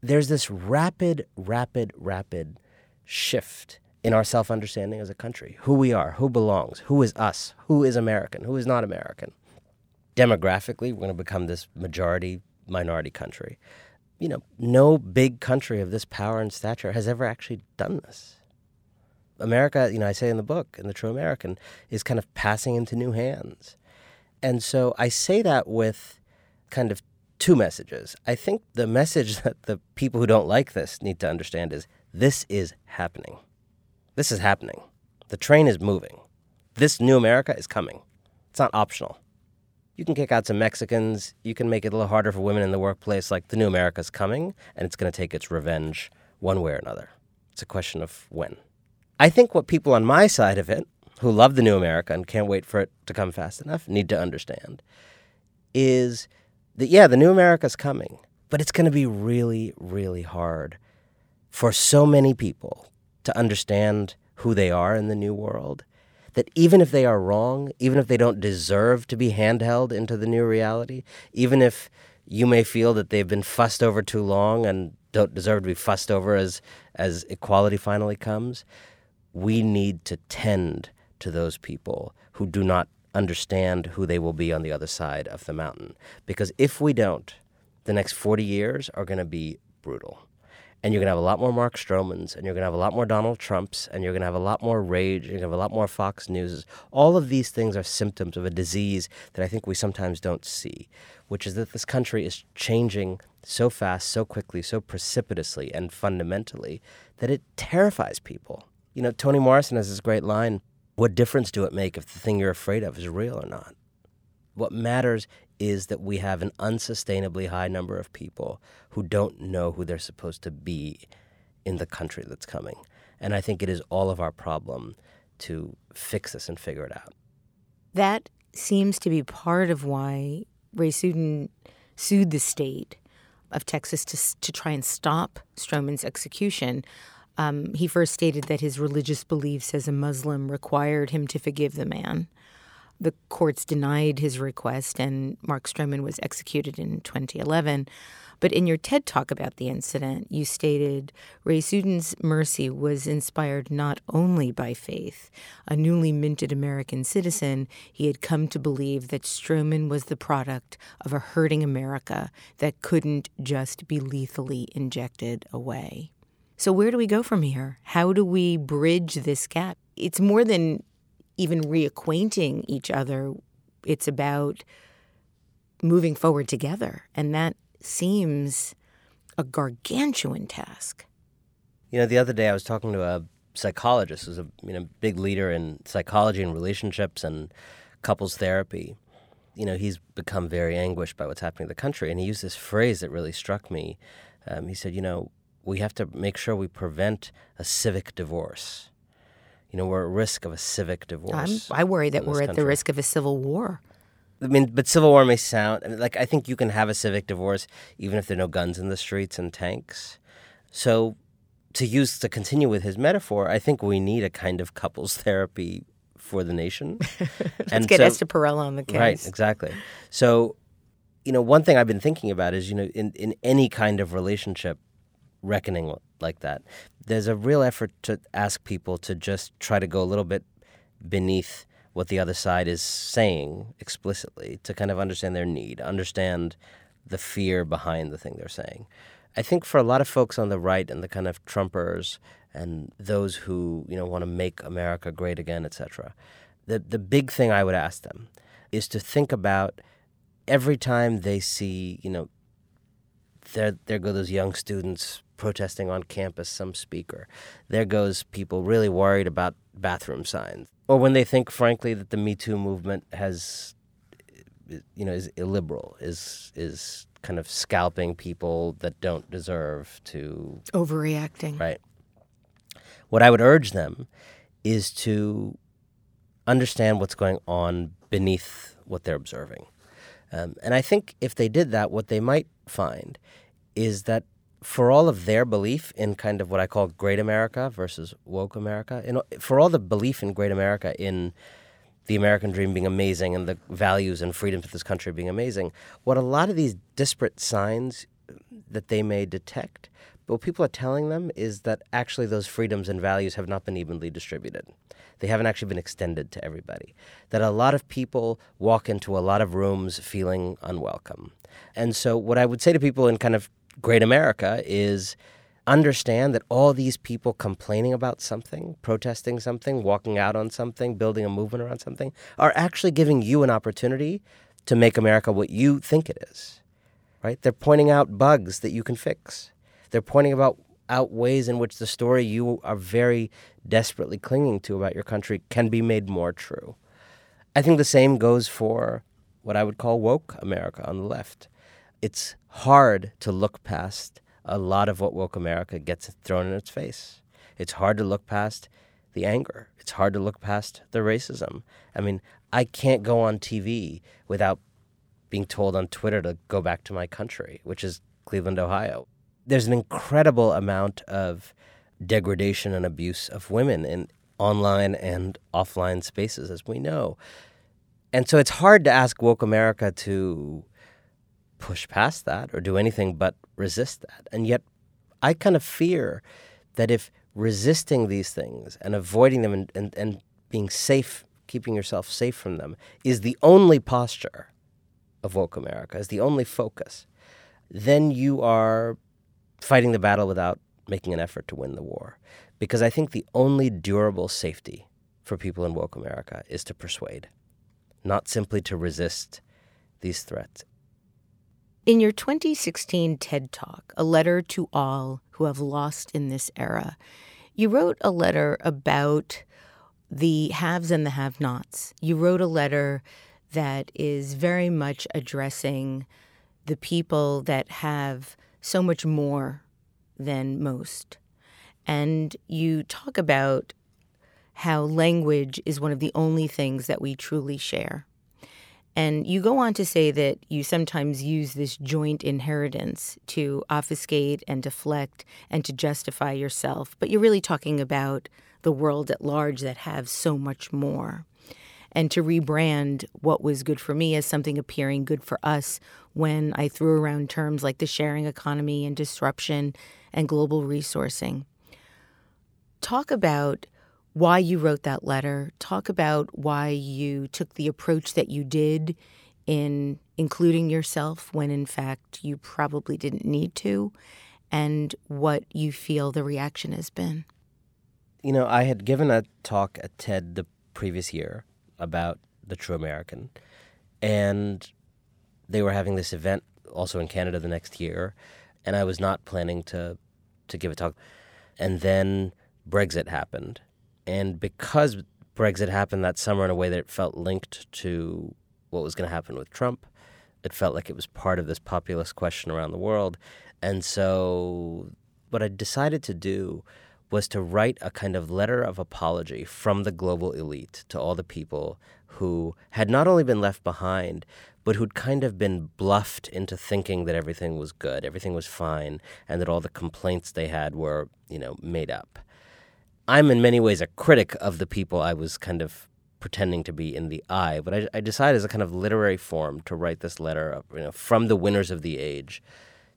there's this rapid, rapid, rapid shift in our self understanding as a country who we are, who belongs, who is us, who is American, who is not American. Demographically, we're going to become this majority minority country. You know, no big country of this power and stature has ever actually done this. America, you know, I say in the book, in The True American, is kind of passing into new hands. And so I say that with kind of two messages. I think the message that the people who don't like this need to understand is this is happening. This is happening. The train is moving. This new America is coming. It's not optional. You can kick out some Mexicans. You can make it a little harder for women in the workplace. Like the new America is coming, and it's going to take its revenge one way or another. It's a question of when. I think what people on my side of it, who love the new America and can't wait for it to come fast enough, need to understand is that, yeah, the new America is coming, but it's going to be really, really hard for so many people to understand who they are in the new world. That even if they are wrong, even if they don't deserve to be handheld into the new reality, even if you may feel that they've been fussed over too long and don't deserve to be fussed over as, as equality finally comes, we need to tend to those people who do not understand who they will be on the other side of the mountain. Because if we don't, the next 40 years are going to be brutal and you're going to have a lot more Mark Stromans, and you're going to have a lot more Donald Trumps, and you're going to have a lot more rage, and you're going to have a lot more Fox News. All of these things are symptoms of a disease that I think we sometimes don't see, which is that this country is changing so fast, so quickly, so precipitously, and fundamentally that it terrifies people. You know, Toni Morrison has this great line What difference do it make if the thing you're afraid of is real or not? What matters is that we have an unsustainably high number of people who don't know who they're supposed to be in the country that's coming. And I think it is all of our problem to fix this and figure it out. That seems to be part of why Raisuddin sued the state of Texas to, to try and stop Stroman's execution. Um, he first stated that his religious beliefs as a Muslim required him to forgive the man. the courts denied his request, and Mark Stroman was executed in 2011. But in your TED talk about the incident, you stated Raisuddin's mercy was inspired not only by faith. A newly minted American citizen, he had come to believe that Stroman was the product of a hurting America that couldn't just be lethally injected away. So, where do we go from here? How do we bridge this gap? It's more than even reacquainting each other, it's about moving forward together. And that seems a gargantuan task. You know, the other day I was talking to a psychologist who's a you know big leader in psychology and relationships and couples therapy. You know, he's become very anguished by what's happening in the country, and he used this phrase that really struck me. Um, he said, "You know, we have to make sure we prevent a civic divorce. You know, we're at risk of a civic divorce. I'm, I worry that we're at country. the risk of a civil war." I mean, but civil war may sound like I think you can have a civic divorce even if there are no guns in the streets and tanks. So, to use to continue with his metaphor, I think we need a kind of couples therapy for the nation. Let's and get so, Esther Perel on the case. Right, exactly. So, you know, one thing I've been thinking about is, you know, in, in any kind of relationship reckoning like that, there's a real effort to ask people to just try to go a little bit beneath what the other side is saying explicitly to kind of understand their need, understand the fear behind the thing they're saying. I think for a lot of folks on the right and the kind of Trumpers and those who you know want to make America great again, etc., the the big thing I would ask them is to think about every time they see you know there there go those young students protesting on campus some speaker. There goes people really worried about bathroom signs. Or when they think, frankly, that the Me Too movement has, you know, is illiberal, is is kind of scalping people that don't deserve to overreacting. Right. What I would urge them is to understand what's going on beneath what they're observing. Um, and I think if they did that, what they might find is that for all of their belief in kind of what I call great America versus woke America, know, for all the belief in great America, in the American dream being amazing and the values and freedoms of this country being amazing, what a lot of these disparate signs that they may detect, but what people are telling them is that actually those freedoms and values have not been evenly distributed. They haven't actually been extended to everybody. That a lot of people walk into a lot of rooms feeling unwelcome. And so, what I would say to people in kind of great America is understand that all these people complaining about something, protesting something, walking out on something, building a movement around something, are actually giving you an opportunity to make America what you think it is. Right? They're pointing out bugs that you can fix. They're pointing about out ways in which the story you are very desperately clinging to about your country can be made more true. I think the same goes for what I would call woke America on the left it's hard to look past a lot of what woke America gets thrown in its face. It's hard to look past the anger. It's hard to look past the racism. I mean, I can't go on TV without being told on Twitter to go back to my country, which is Cleveland, Ohio. There's an incredible amount of degradation and abuse of women in online and offline spaces, as we know. And so it's hard to ask woke America to push past that or do anything but resist that. And yet, I kind of fear that if resisting these things and avoiding them and, and, and being safe, keeping yourself safe from them, is the only posture of woke America, is the only focus, then you are fighting the battle without making an effort to win the war. Because I think the only durable safety for people in woke America is to persuade, not simply to resist these threats. In your 2016 TED Talk, A Letter to All Who Have Lost in This Era, you wrote a letter about the haves and the have nots. You wrote a letter that is very much addressing the people that have so much more than most. And you talk about how language is one of the only things that we truly share. And you go on to say that you sometimes use this joint inheritance to obfuscate and deflect and to justify yourself, but you're really talking about the world at large that have so much more. and to rebrand what was good for me as something appearing good for us when I threw around terms like the sharing economy and disruption and global resourcing. Talk about why you wrote that letter. Talk about why you took the approach that you did in including yourself when in fact you probably didn't need to, and what you feel the reaction has been. You know, I had given a talk at TED the previous year about the true American, and they were having this event also in Canada the next year, and I was not planning to to give a talk. And then Brexit happened, and because Brexit happened that summer in a way that it felt linked to what was going to happen with Trump, it felt like it was part of this populist question around the world. And so, what I decided to do was to write a kind of letter of apology from the global elite to all the people who had not only been left behind, but who'd kind of been bluffed into thinking that everything was good, everything was fine, and that all the complaints they had were, you know, made up. I'm in many ways a critic of the people I was kind of pretending to be in the eye, but I, I decided as a kind of literary form to write this letter you know, from the winners of the age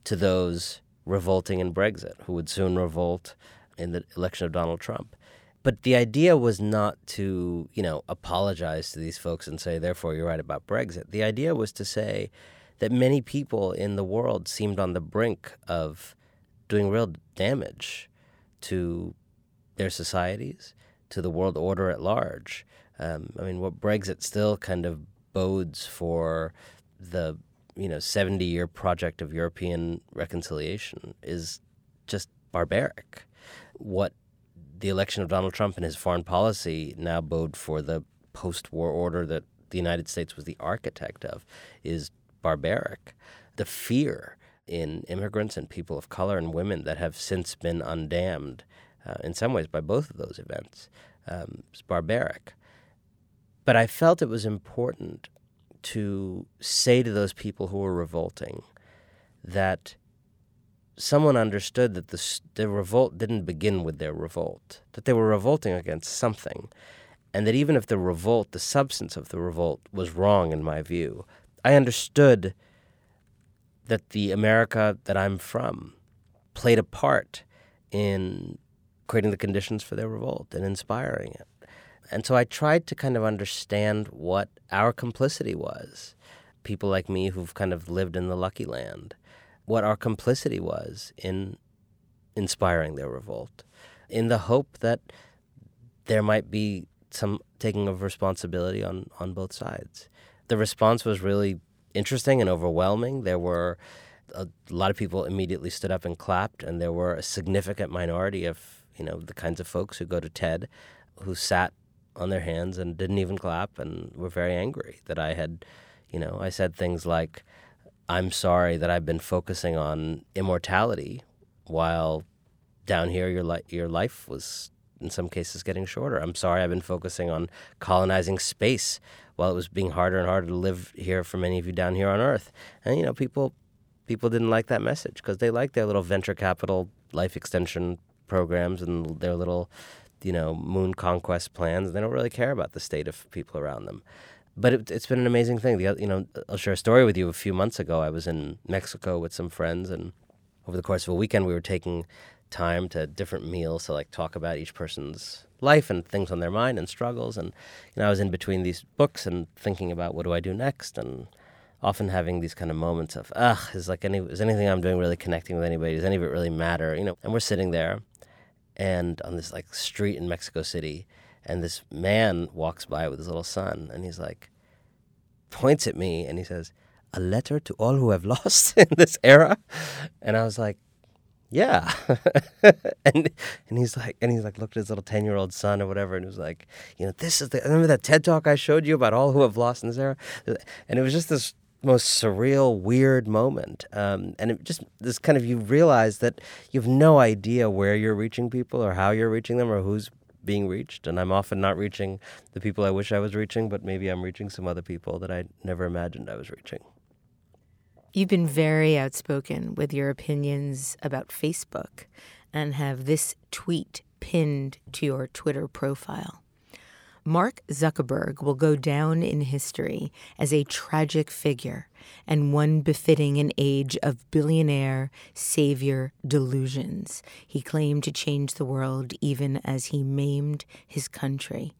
to those revolting in Brexit, who would soon revolt in the election of Donald Trump. But the idea was not to, you know, apologize to these folks and say, therefore, you're right about Brexit. The idea was to say that many people in the world seemed on the brink of doing real damage to their societies, to the world order at large. Um, I mean, what Brexit still kind of bodes for the you know 70 year project of European reconciliation is just barbaric. What the election of Donald Trump and his foreign policy now bode for the post war order that the United States was the architect of is barbaric. The fear in immigrants and people of color and women that have since been undamned uh, in some ways by both of those events um, is barbaric. But I felt it was important to say to those people who were revolting that someone understood that the, the revolt didn't begin with their revolt, that they were revolting against something, and that even if the revolt, the substance of the revolt, was wrong in my view, I understood that the America that I'm from played a part in creating the conditions for their revolt and inspiring it. And so I tried to kind of understand what our complicity was. People like me who've kind of lived in the lucky land what our complicity was in inspiring their revolt, in the hope that there might be some taking of responsibility on, on both sides. The response was really interesting and overwhelming. There were a lot of people immediately stood up and clapped, and there were a significant minority of you know the kinds of folks who go to TED who sat on their hands and didn't even clap and were very angry that I had, you know, I said things like, I'm sorry that I've been focusing on immortality while down here your li- your life was in some cases getting shorter. I'm sorry I've been focusing on colonizing space while it was being harder and harder to live here for many of you down here on Earth. And you know, people people didn't like that message because they like their little venture capital life extension programs and their little you know moon conquest plans. They don't really care about the state of people around them but it, has been an amazing thing. The you know, I'll share a story with you. A few months ago, I was in Mexico with some friends, and over the course of a weekend, we were taking time to different meals to like talk about each person's life and things on their mind and struggles. And you know, I was in between these books and thinking about what do I do next, and often having these kind of moments of, ugh, is like any is anything I'm doing really connecting with anybody? Does any of it really matter? You know, and we're sitting there, and on this like street in Mexico City and this man walks by with his little son, and he's like, points at me, and he says, "A letter to all who have lost in this era," and I was like, "Yeah," and and he's like, and he's like, looked at his little ten year old son or whatever, and he was like, "You know, this is the remember that TED talk I showed you about all who have lost in this era," and it was just this most surreal, weird moment. Um, and it just this kind of you realize that you have no idea where you're reaching people or how you're reaching them or who's being reached, and I'm often not reaching the people I wish I was reaching, but maybe I'm reaching some other people that I never imagined I was reaching. You've been very outspoken with your opinions about Facebook and have this tweet pinned to your Twitter profile. Mark Zuckerberg will go down in history as a tragic figure and one befitting an age of billionaire savior delusions. He claimed to change the world even as he maimed his country.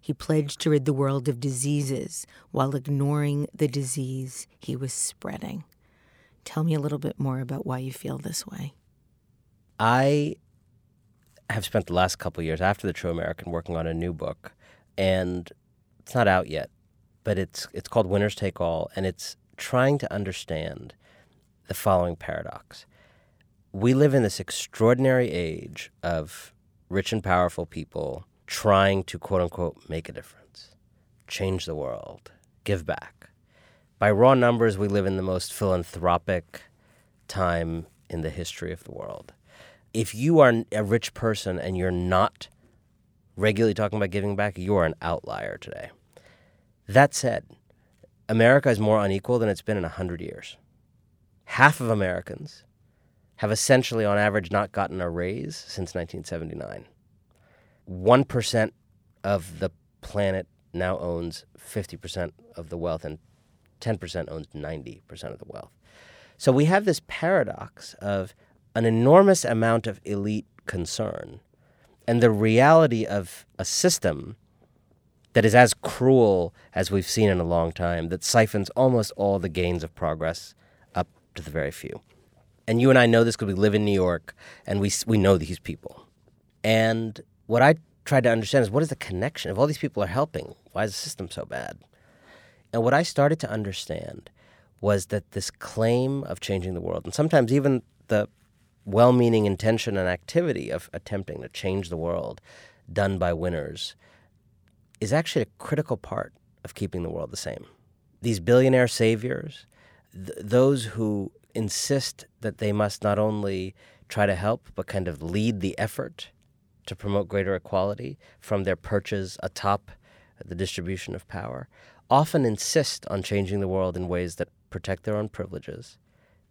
He pledged to rid the world of diseases while ignoring the disease he was spreading. Tell me a little bit more about why you feel this way. I have spent the last couple years after the True American working on a new book, and it's not out yet, but it's it's called Winners Take All, and it's trying to understand the following paradox. We live in this extraordinary age of rich and powerful people trying to quote unquote make a difference, change the world, give back. By raw numbers, we live in the most philanthropic time in the history of the world if you are a rich person and you're not regularly talking about giving back, you are an outlier today. That said, America is more unequal than it's been in 100 years. Half of Americans have essentially, on average, not gotten a raise since 1979. 1% of the planet now owns 50% of the wealth, and 10% owns 90% of the wealth. So we have this paradox of an enormous amount of elite concern and the reality of a system that is as cruel as we've seen in a long time, that siphons almost all the gains of progress up to the very few. And you and I know this because we live in New York and we, we know these people. And what I tried to understand is what is the connection? If all these people are helping, why is the system so bad? And what I started to understand was that this claim of changing the world, and sometimes even the well meaning intention and activity of attempting to change the world done by winners is actually a critical part of keeping the world the same. These billionaire saviors, th- those who insist that they must not only try to help, but kind of lead the effort to promote greater equality from their perches atop the distribution of power, often insist on changing the world in ways that protect their own privileges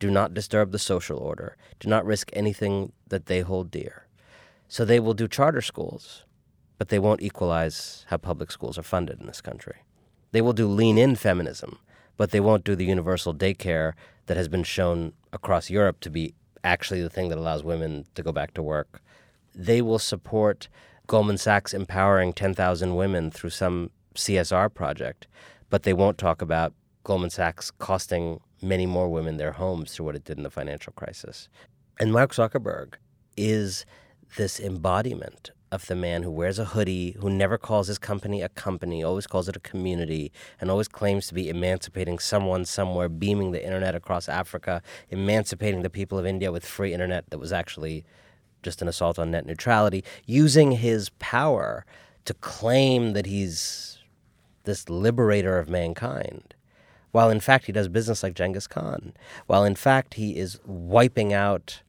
do not disturb the social order, do not risk anything that they hold dear. So they will do charter schools, but they won't equalize how public schools are funded in this country. They will do lean in feminism, but they won't do the universal daycare that has been shown across Europe to be actually the thing that allows women to go back to work. They will support Goldman Sachs empowering 10,000 women through some CSR project, but they won't talk about Goldman Sachs costing many more women their homes through what it did in the financial crisis. And Mark Zuckerberg is this embodiment of the man who wears a hoodie, who never calls his company a company, always calls it a community, and always claims to be emancipating someone somewhere, beaming the internet across Africa, emancipating the people of India with free internet that was actually just an assault on net neutrality, using his power to claim that he's this liberator of mankind while in fact he does business like Genghis Khan, while in fact he is wiping out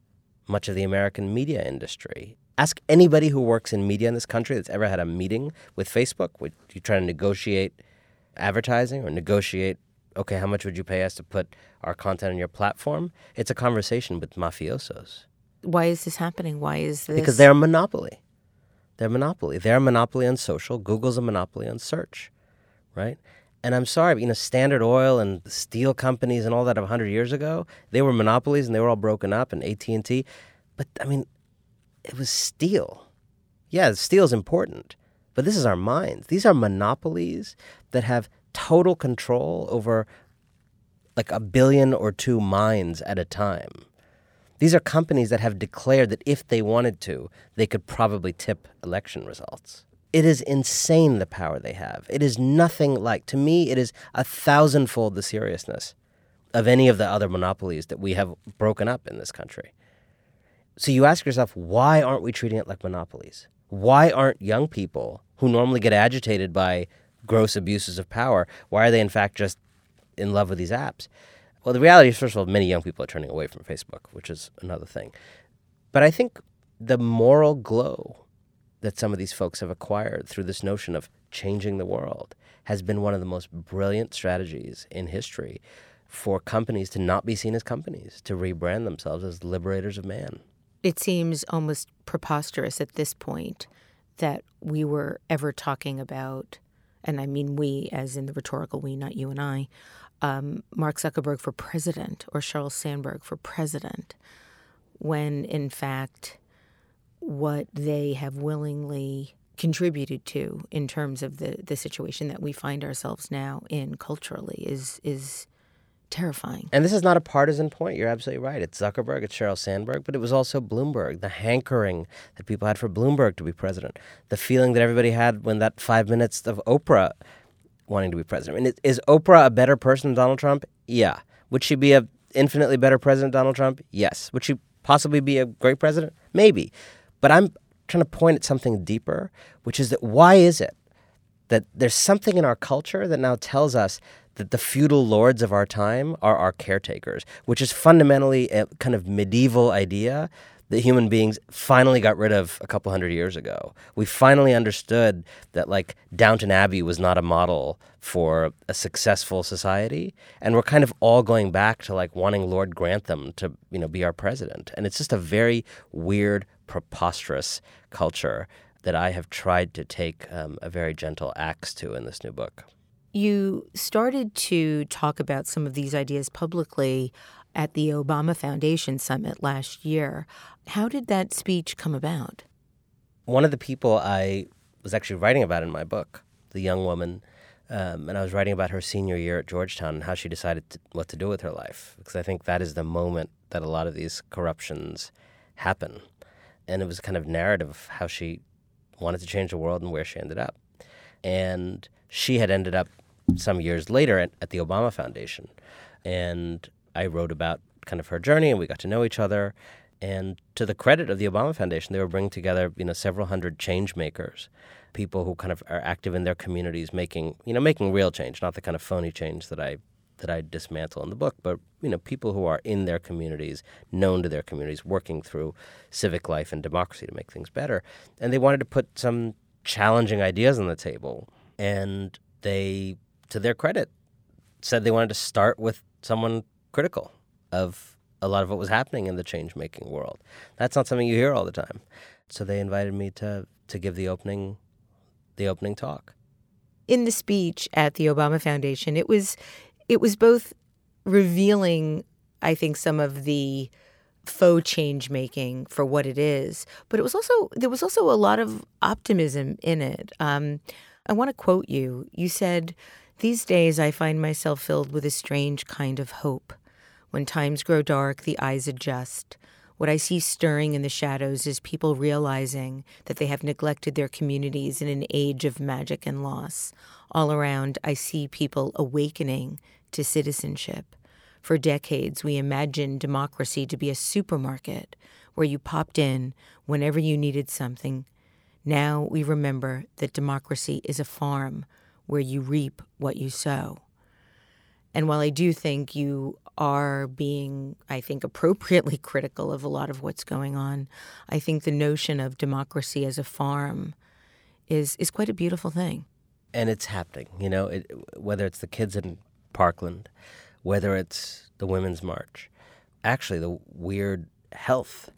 much of the American media industry. Ask anybody who works in media in this country that's ever had a meeting with Facebook, would you try to negotiate advertising or negotiate, okay, how much would you pay us to put our content on your platform? It's a conversation with mafiosos. Why is this happening? Why is this? Because they're a monopoly. They're a monopoly. They're a monopoly on social. Google's a monopoly on search, right? And I'm sorry, but, you know, Standard Oil and steel companies and all that of 100 years ago, they were monopolies and they were all broken up and AT&T. But I mean, it was steel. Yeah, steel is important, but this is our minds. These are monopolies that have total control over like a billion or two mines at a time. These are companies that have declared that if they wanted to, they could probably tip election results. It is insane the power they have. It is nothing like, to me, it is a thousandfold the seriousness of any of the other monopolies that we have broken up in this country. So you ask yourself, why aren't we treating it like monopolies? Why aren't young people who normally get agitated by gross abuses of power, why are they in fact just in love with these apps? Well, the reality is, first of all, many young people are turning away from Facebook, which is another thing. But I think the moral glow that some of these folks have acquired through this notion of changing the world has been one of the most brilliant strategies in history for companies to not be seen as companies, to rebrand themselves as liberators of man. It seems almost preposterous at this point that we were ever talking about and I mean we as in the rhetorical we, not you and I, um, Mark Zuckerberg for president or Sheryl Sandberg for president, when in fact what they have willingly contributed to in terms of the, the situation that we find ourselves now in culturally is is terrifying. And this is not a partisan point. You're absolutely right. It's Zuckerberg, it's Sheryl Sandberg, but it was also Bloomberg. The hankering that people had for Bloomberg to be president, the feeling that everybody had when that five minutes of Oprah wanting to be president. I mean, is Oprah a better person than Donald Trump? Yeah. Would she be a infinitely better president than Donald Trump? Yes. Would she possibly be a great president? Maybe. But I'm trying to point at something deeper, which is that why is it that there's something in our culture that now tells us that the feudal lords of our time are our caretakers, which is fundamentally a kind of medieval idea that human beings finally got rid of a couple hundred years ago. We finally understood that like Downton Abbey was not a model for a successful society, and we're kind of all going back to like wanting Lord Grantham to you know be our president, and it's just a very weird, preposterous culture that I have tried to take um, a very gentle axe to in this new book. You started to talk about some of these ideas publicly at the Obama Foundation Summit last year. How did that speech come about? One of the people I was actually writing about in my book, the young woman, um, and I was writing about her senior year at Georgetown and how she decided to, what to do with her life. Because I think that is the moment that a lot of these corruptions happen. And it was kind of narrative of how she wanted to change the world and where she ended up. And she had ended up some years later at, at the Obama Foundation. And I wrote about kind of her journey and we got to know each other. And to the credit of the Obama Foundation, they were bringing together, you know, several hundred change makers, people who kind of are active in their communities, making, you know, making real change, not the kind of phony change that I that I dismantle in the book, but you know, people who are in their communities, known to their communities, working through civic life and democracy to make things better. And they wanted to put some challenging ideas on the table. And they, to their credit, said they wanted to start with someone critical of a lot of what was happening in the change making world. That's not something you hear all the time. So they invited me to to give the opening the opening talk. In the speech at the Obama Foundation, it was it was both revealing, I think, some of the faux change making for what it is, but it was also there was also a lot of optimism in it. Um, I want to quote you. You said, "These days I find myself filled with a strange kind of hope." When times grow dark, the eyes adjust. What I see stirring in the shadows is people realizing that they have neglected their communities in an age of magic and loss. All around, I see people awakening to citizenship. For decades, we imagined democracy to be a supermarket where you popped in whenever you needed something. Now we remember that democracy is a farm where you reap what you sow. And while I do think you are being, I think, appropriately critical of a lot of what's going on, I think the notion of democracy as a farm is is quite a beautiful thing. And it's happening, you know, it, whether it's the kids in Parkland, whether it's the Women's March, actually the weird health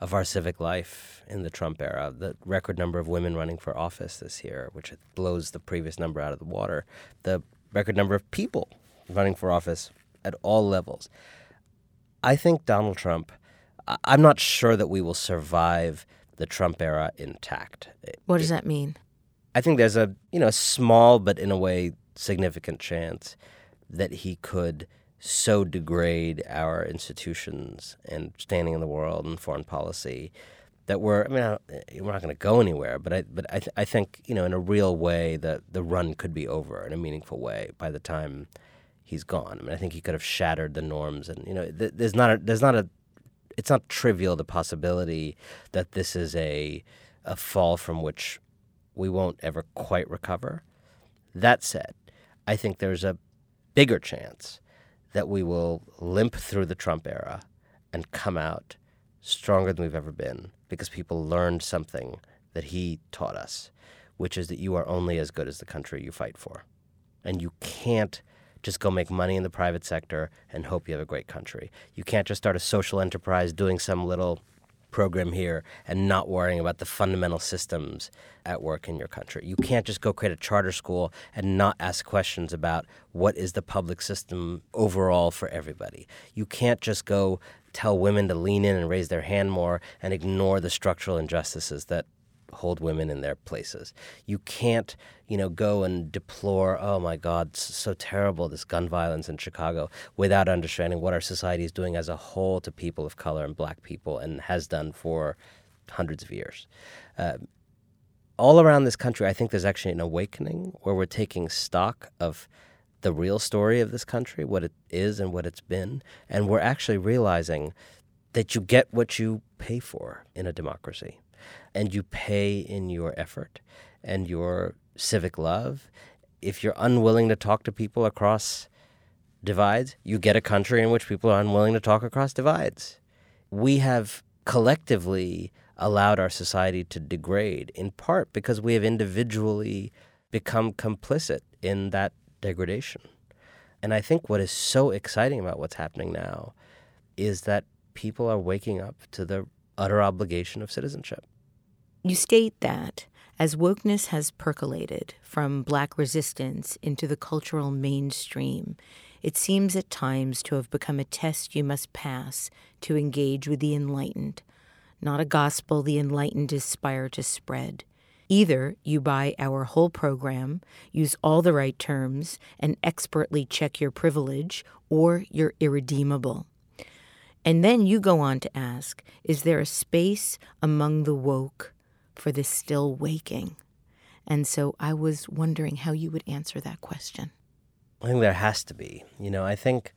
of our civic life in the Trump era, the record number of women running for office this year, which blows the previous number out of the water, the record number of people running for office at all levels. I think Donald Trump, I'm not sure that we will survive the Trump era intact. What does that mean? I think there's a, you know, small but in a way significant chance that he could so degrade our institutions and standing in the world and foreign policy that we're I mean eh, we're not going to go anywhere but I but I, th- I think you know in a real way that the run could be over in a meaningful way by the time he's gone. I mean, I think he could have shattered the norms, and you know, th- there's not a, there's not a, it's not trivial the possibility that this is a, a fall from which we won't ever quite recover. That said, I think there's a bigger chance that we will limp through the Trump era and come out stronger than we've ever been because people learned something that he taught us, which is that you are only as good as the country you fight for. And you can't just go make money in the private sector and hope you have a great country. You can't just start a social enterprise doing some little program here and not worrying about the fundamental systems at work in your country. You can't just go create a charter school and not ask questions about what is the public system overall for everybody. You can't just go tell women to lean in and raise their hand more and ignore the structural injustices that hold women in their places. You can't, you know, go and deplore, oh my God, so terrible, this gun violence in Chicago, without understanding what our society is doing as a whole to people of color and black people and has done for hundreds of years. Uh, all around this country, I think there's actually an awakening where we're taking stock of the real story of this country, what it is and what it's been, and we're actually realizing that you get what you pay for in a democracy and you pay in your effort and your civic love. If you're unwilling to talk to people across divides, you get a country in which people are unwilling to talk across divides. We have collectively allowed our society to degrade, in part because we have individually become complicit in that degradation. And I think what is so exciting about what's happening now is that people are waking up to the utter obligation of citizenship. You state that as wokeness has percolated from black resistance into the cultural mainstream, it seems at times to have become a test you must pass to engage with the enlightened, not a gospel the enlightened aspire to spread. Either you buy our whole program, use all the right terms, and expertly check your privilege, or you're irredeemable. And then you go on to ask Is there a space among the woke for this still waking? And so I was wondering how you would answer that question. I think there has to be. You know, I think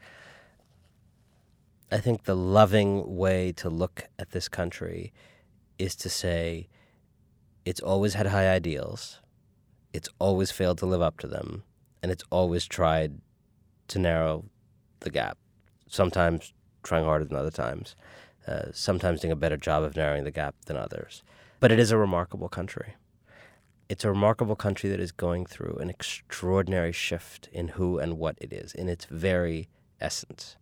I think the loving way to look at this country is to say it's always had high ideals, it's always failed to live up to them, and it's always tried to narrow the gap. Sometimes trying harder than other times, uh, sometimes doing a better job of narrowing the gap than others. But it is a remarkable country. It's a remarkable country that is going through an extraordinary shift in who and what it is, in its very essence.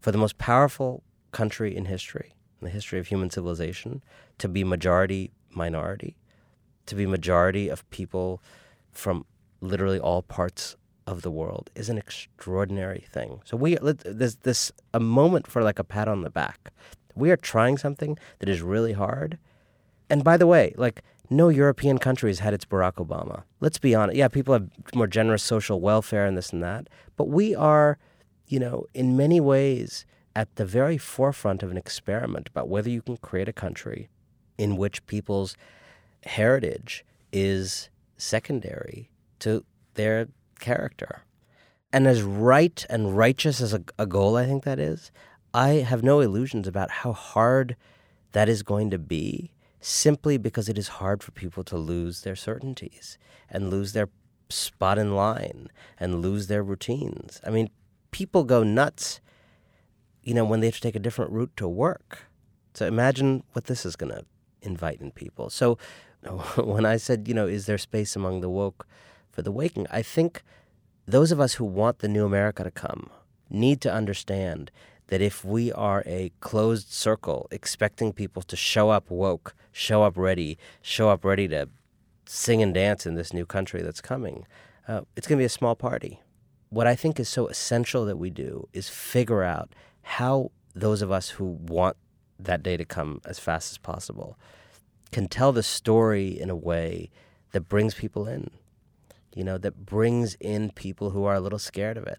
For the most powerful country in history, in the history of human civilization, to be majority minority, to be majority of people from literally all parts of the world is an extraordinary thing. So we there's this a moment for like a pat on the back. We are trying something that is really hard and by the way, like no European country has had its Barack Obama. Let's be honest. Yeah, people have more generous social welfare and this and that, but we are, you know, in many ways at the very forefront of an experiment about whether you can create a country in which people's heritage is secondary to their character. And as right and righteous as a, a goal I think that is, I have no illusions about how hard that is going to be simply because it is hard for people to lose their certainties and lose their spot in line and lose their routines. I mean, people go nuts, you know, when they have to take a different route to work. So imagine what this is going to invite in people. So when I said, you know, is there space among the woke for the waking? I think those of us who want the new America to come need to understand that if we are a closed circle expecting people to show up woke, show up ready, show up ready to sing and dance in this new country that's coming, uh, it's going to be a small party. What I think is so essential that we do is figure out how those of us who want that day to come as fast as possible can tell the story in a way that brings people in you know, that brings in people who are a little scared of it,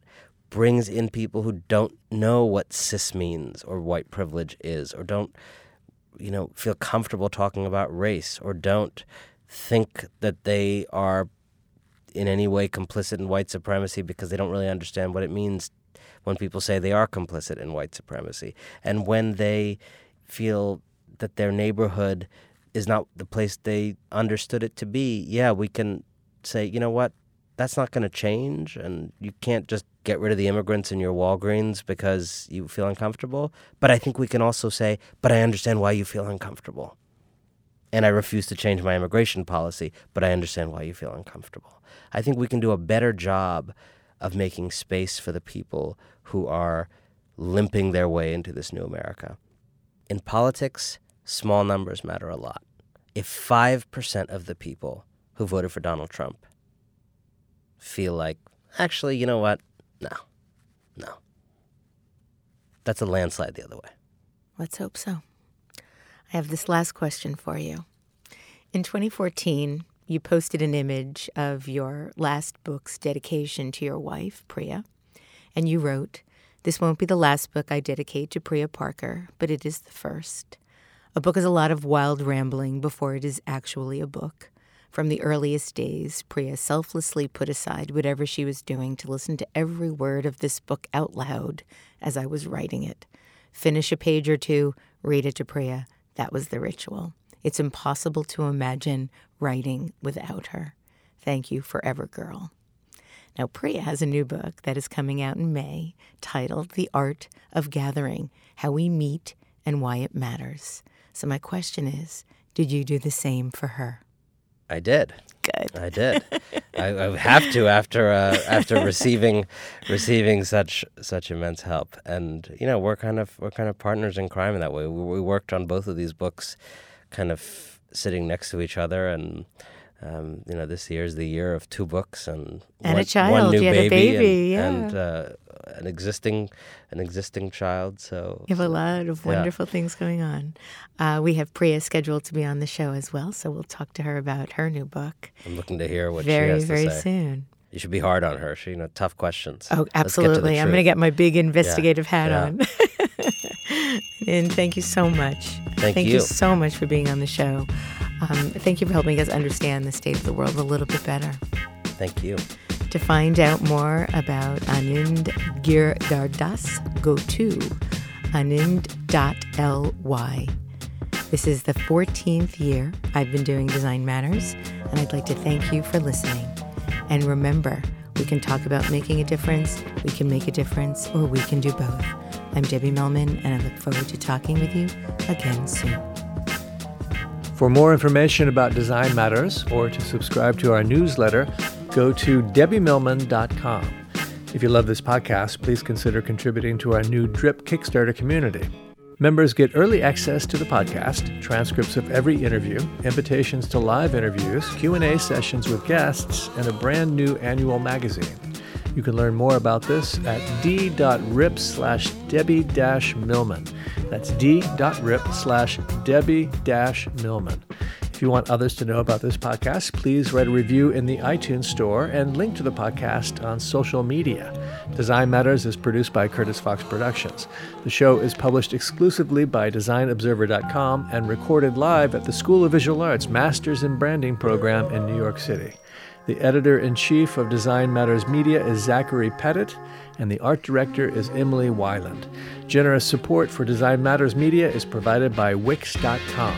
brings in people who don't know what cis means or white privilege is or don't you know feel comfortable talking about race or don't think that they are in any way complicit in white supremacy because they don't really understand what it means when people say they are complicit in white supremacy. And when they feel that their neighborhood is not the place they understood it to be yeah we can say you know what? That's not going to change and you can't just get rid of the immigrants in your Walgreens because you feel uncomfortable. But I think we can also say, but I understand why you feel uncomfortable. And I refuse to change my immigration policy, but I understand why you feel uncomfortable. I think we can do a better job of making space for the people who are limping their way into this new America. In politics, small numbers matter a lot. If 5% of the people who voted for Donald Trump feel like, actually, you know what? No, no. That's a landslide the other way. Let's hope so. I have this last question for you. In 2014, you posted an image of your last book's dedication to your wife, Priya, and you wrote, This won't be the last book I dedicate to Priya Parker, but it is the first. A book is a lot of wild rambling before it is actually a book. From the earliest days, Priya selflessly put aside whatever she was doing to listen to every word of this book out loud as I was writing it. Finish a page or two, read it to Priya. That was the ritual. It's impossible to imagine writing without her. Thank you forever, girl. Now, Priya has a new book that is coming out in May titled The Art of Gathering How We Meet and Why It Matters. So, my question is Did you do the same for her? I did. Good. I did. I, I have to after uh, after receiving receiving such such immense help, and you know we're kind of we're kind of partners in crime in that way. We, we worked on both of these books, kind of sitting next to each other, and um, you know this year is the year of two books and And one, a child. one new You had a baby, baby, and, yeah. and uh, an existing an existing child. So You have a lot of Yeah. wonderful things going on. Uh, we have Priya scheduled to be on the show as well, so we'll talk to her about her new book I'm looking to hear what very, she has very to say. soon. You should be hard on her. She, you know, tough questions. Oh, get to absolutely. I'm going to get my big investigative hat Yeah. on. and thank you so much. Thank you. you. so much for being on the show. Um, thank you for helping us understand the state of the world a little bit better. Thank you. To find out more about Anand Giridharadas, go to anand.ly. This is the 14th year I've been doing Design Matters, and I'd like to thank you for listening. And remember, we can talk about making a difference, we can make a difference, or we can do both. I'm Debbie Millman, and I look forward to talking with you again soon. For more information about Design Matters or to subscribe to our newsletter, go to debbiemillman.com. If you love this podcast, please consider contributing to our new Drip Kickstarter community. Members get early access to the podcast, transcripts of every interview, invitations to live interviews, Q&A sessions with guests, and a brand new annual magazine. You can learn more about this at d.rip slash Debbie Millman. That's d.rip slash Debbie Millman. You want others to know about this podcast, please write a review in the iTunes Store and link to the podcast on social media. Design Matters is produced by Curtis Fox Productions. The show is published exclusively by DesignObserver.com and recorded live at the School of Visual Arts Masters in Branding program in New York City. The editor in chief of Design Matters Media is Zachary Pettit, and the art director is Emily Weiland. Generous support for Design Matters Media is provided by Wix.com.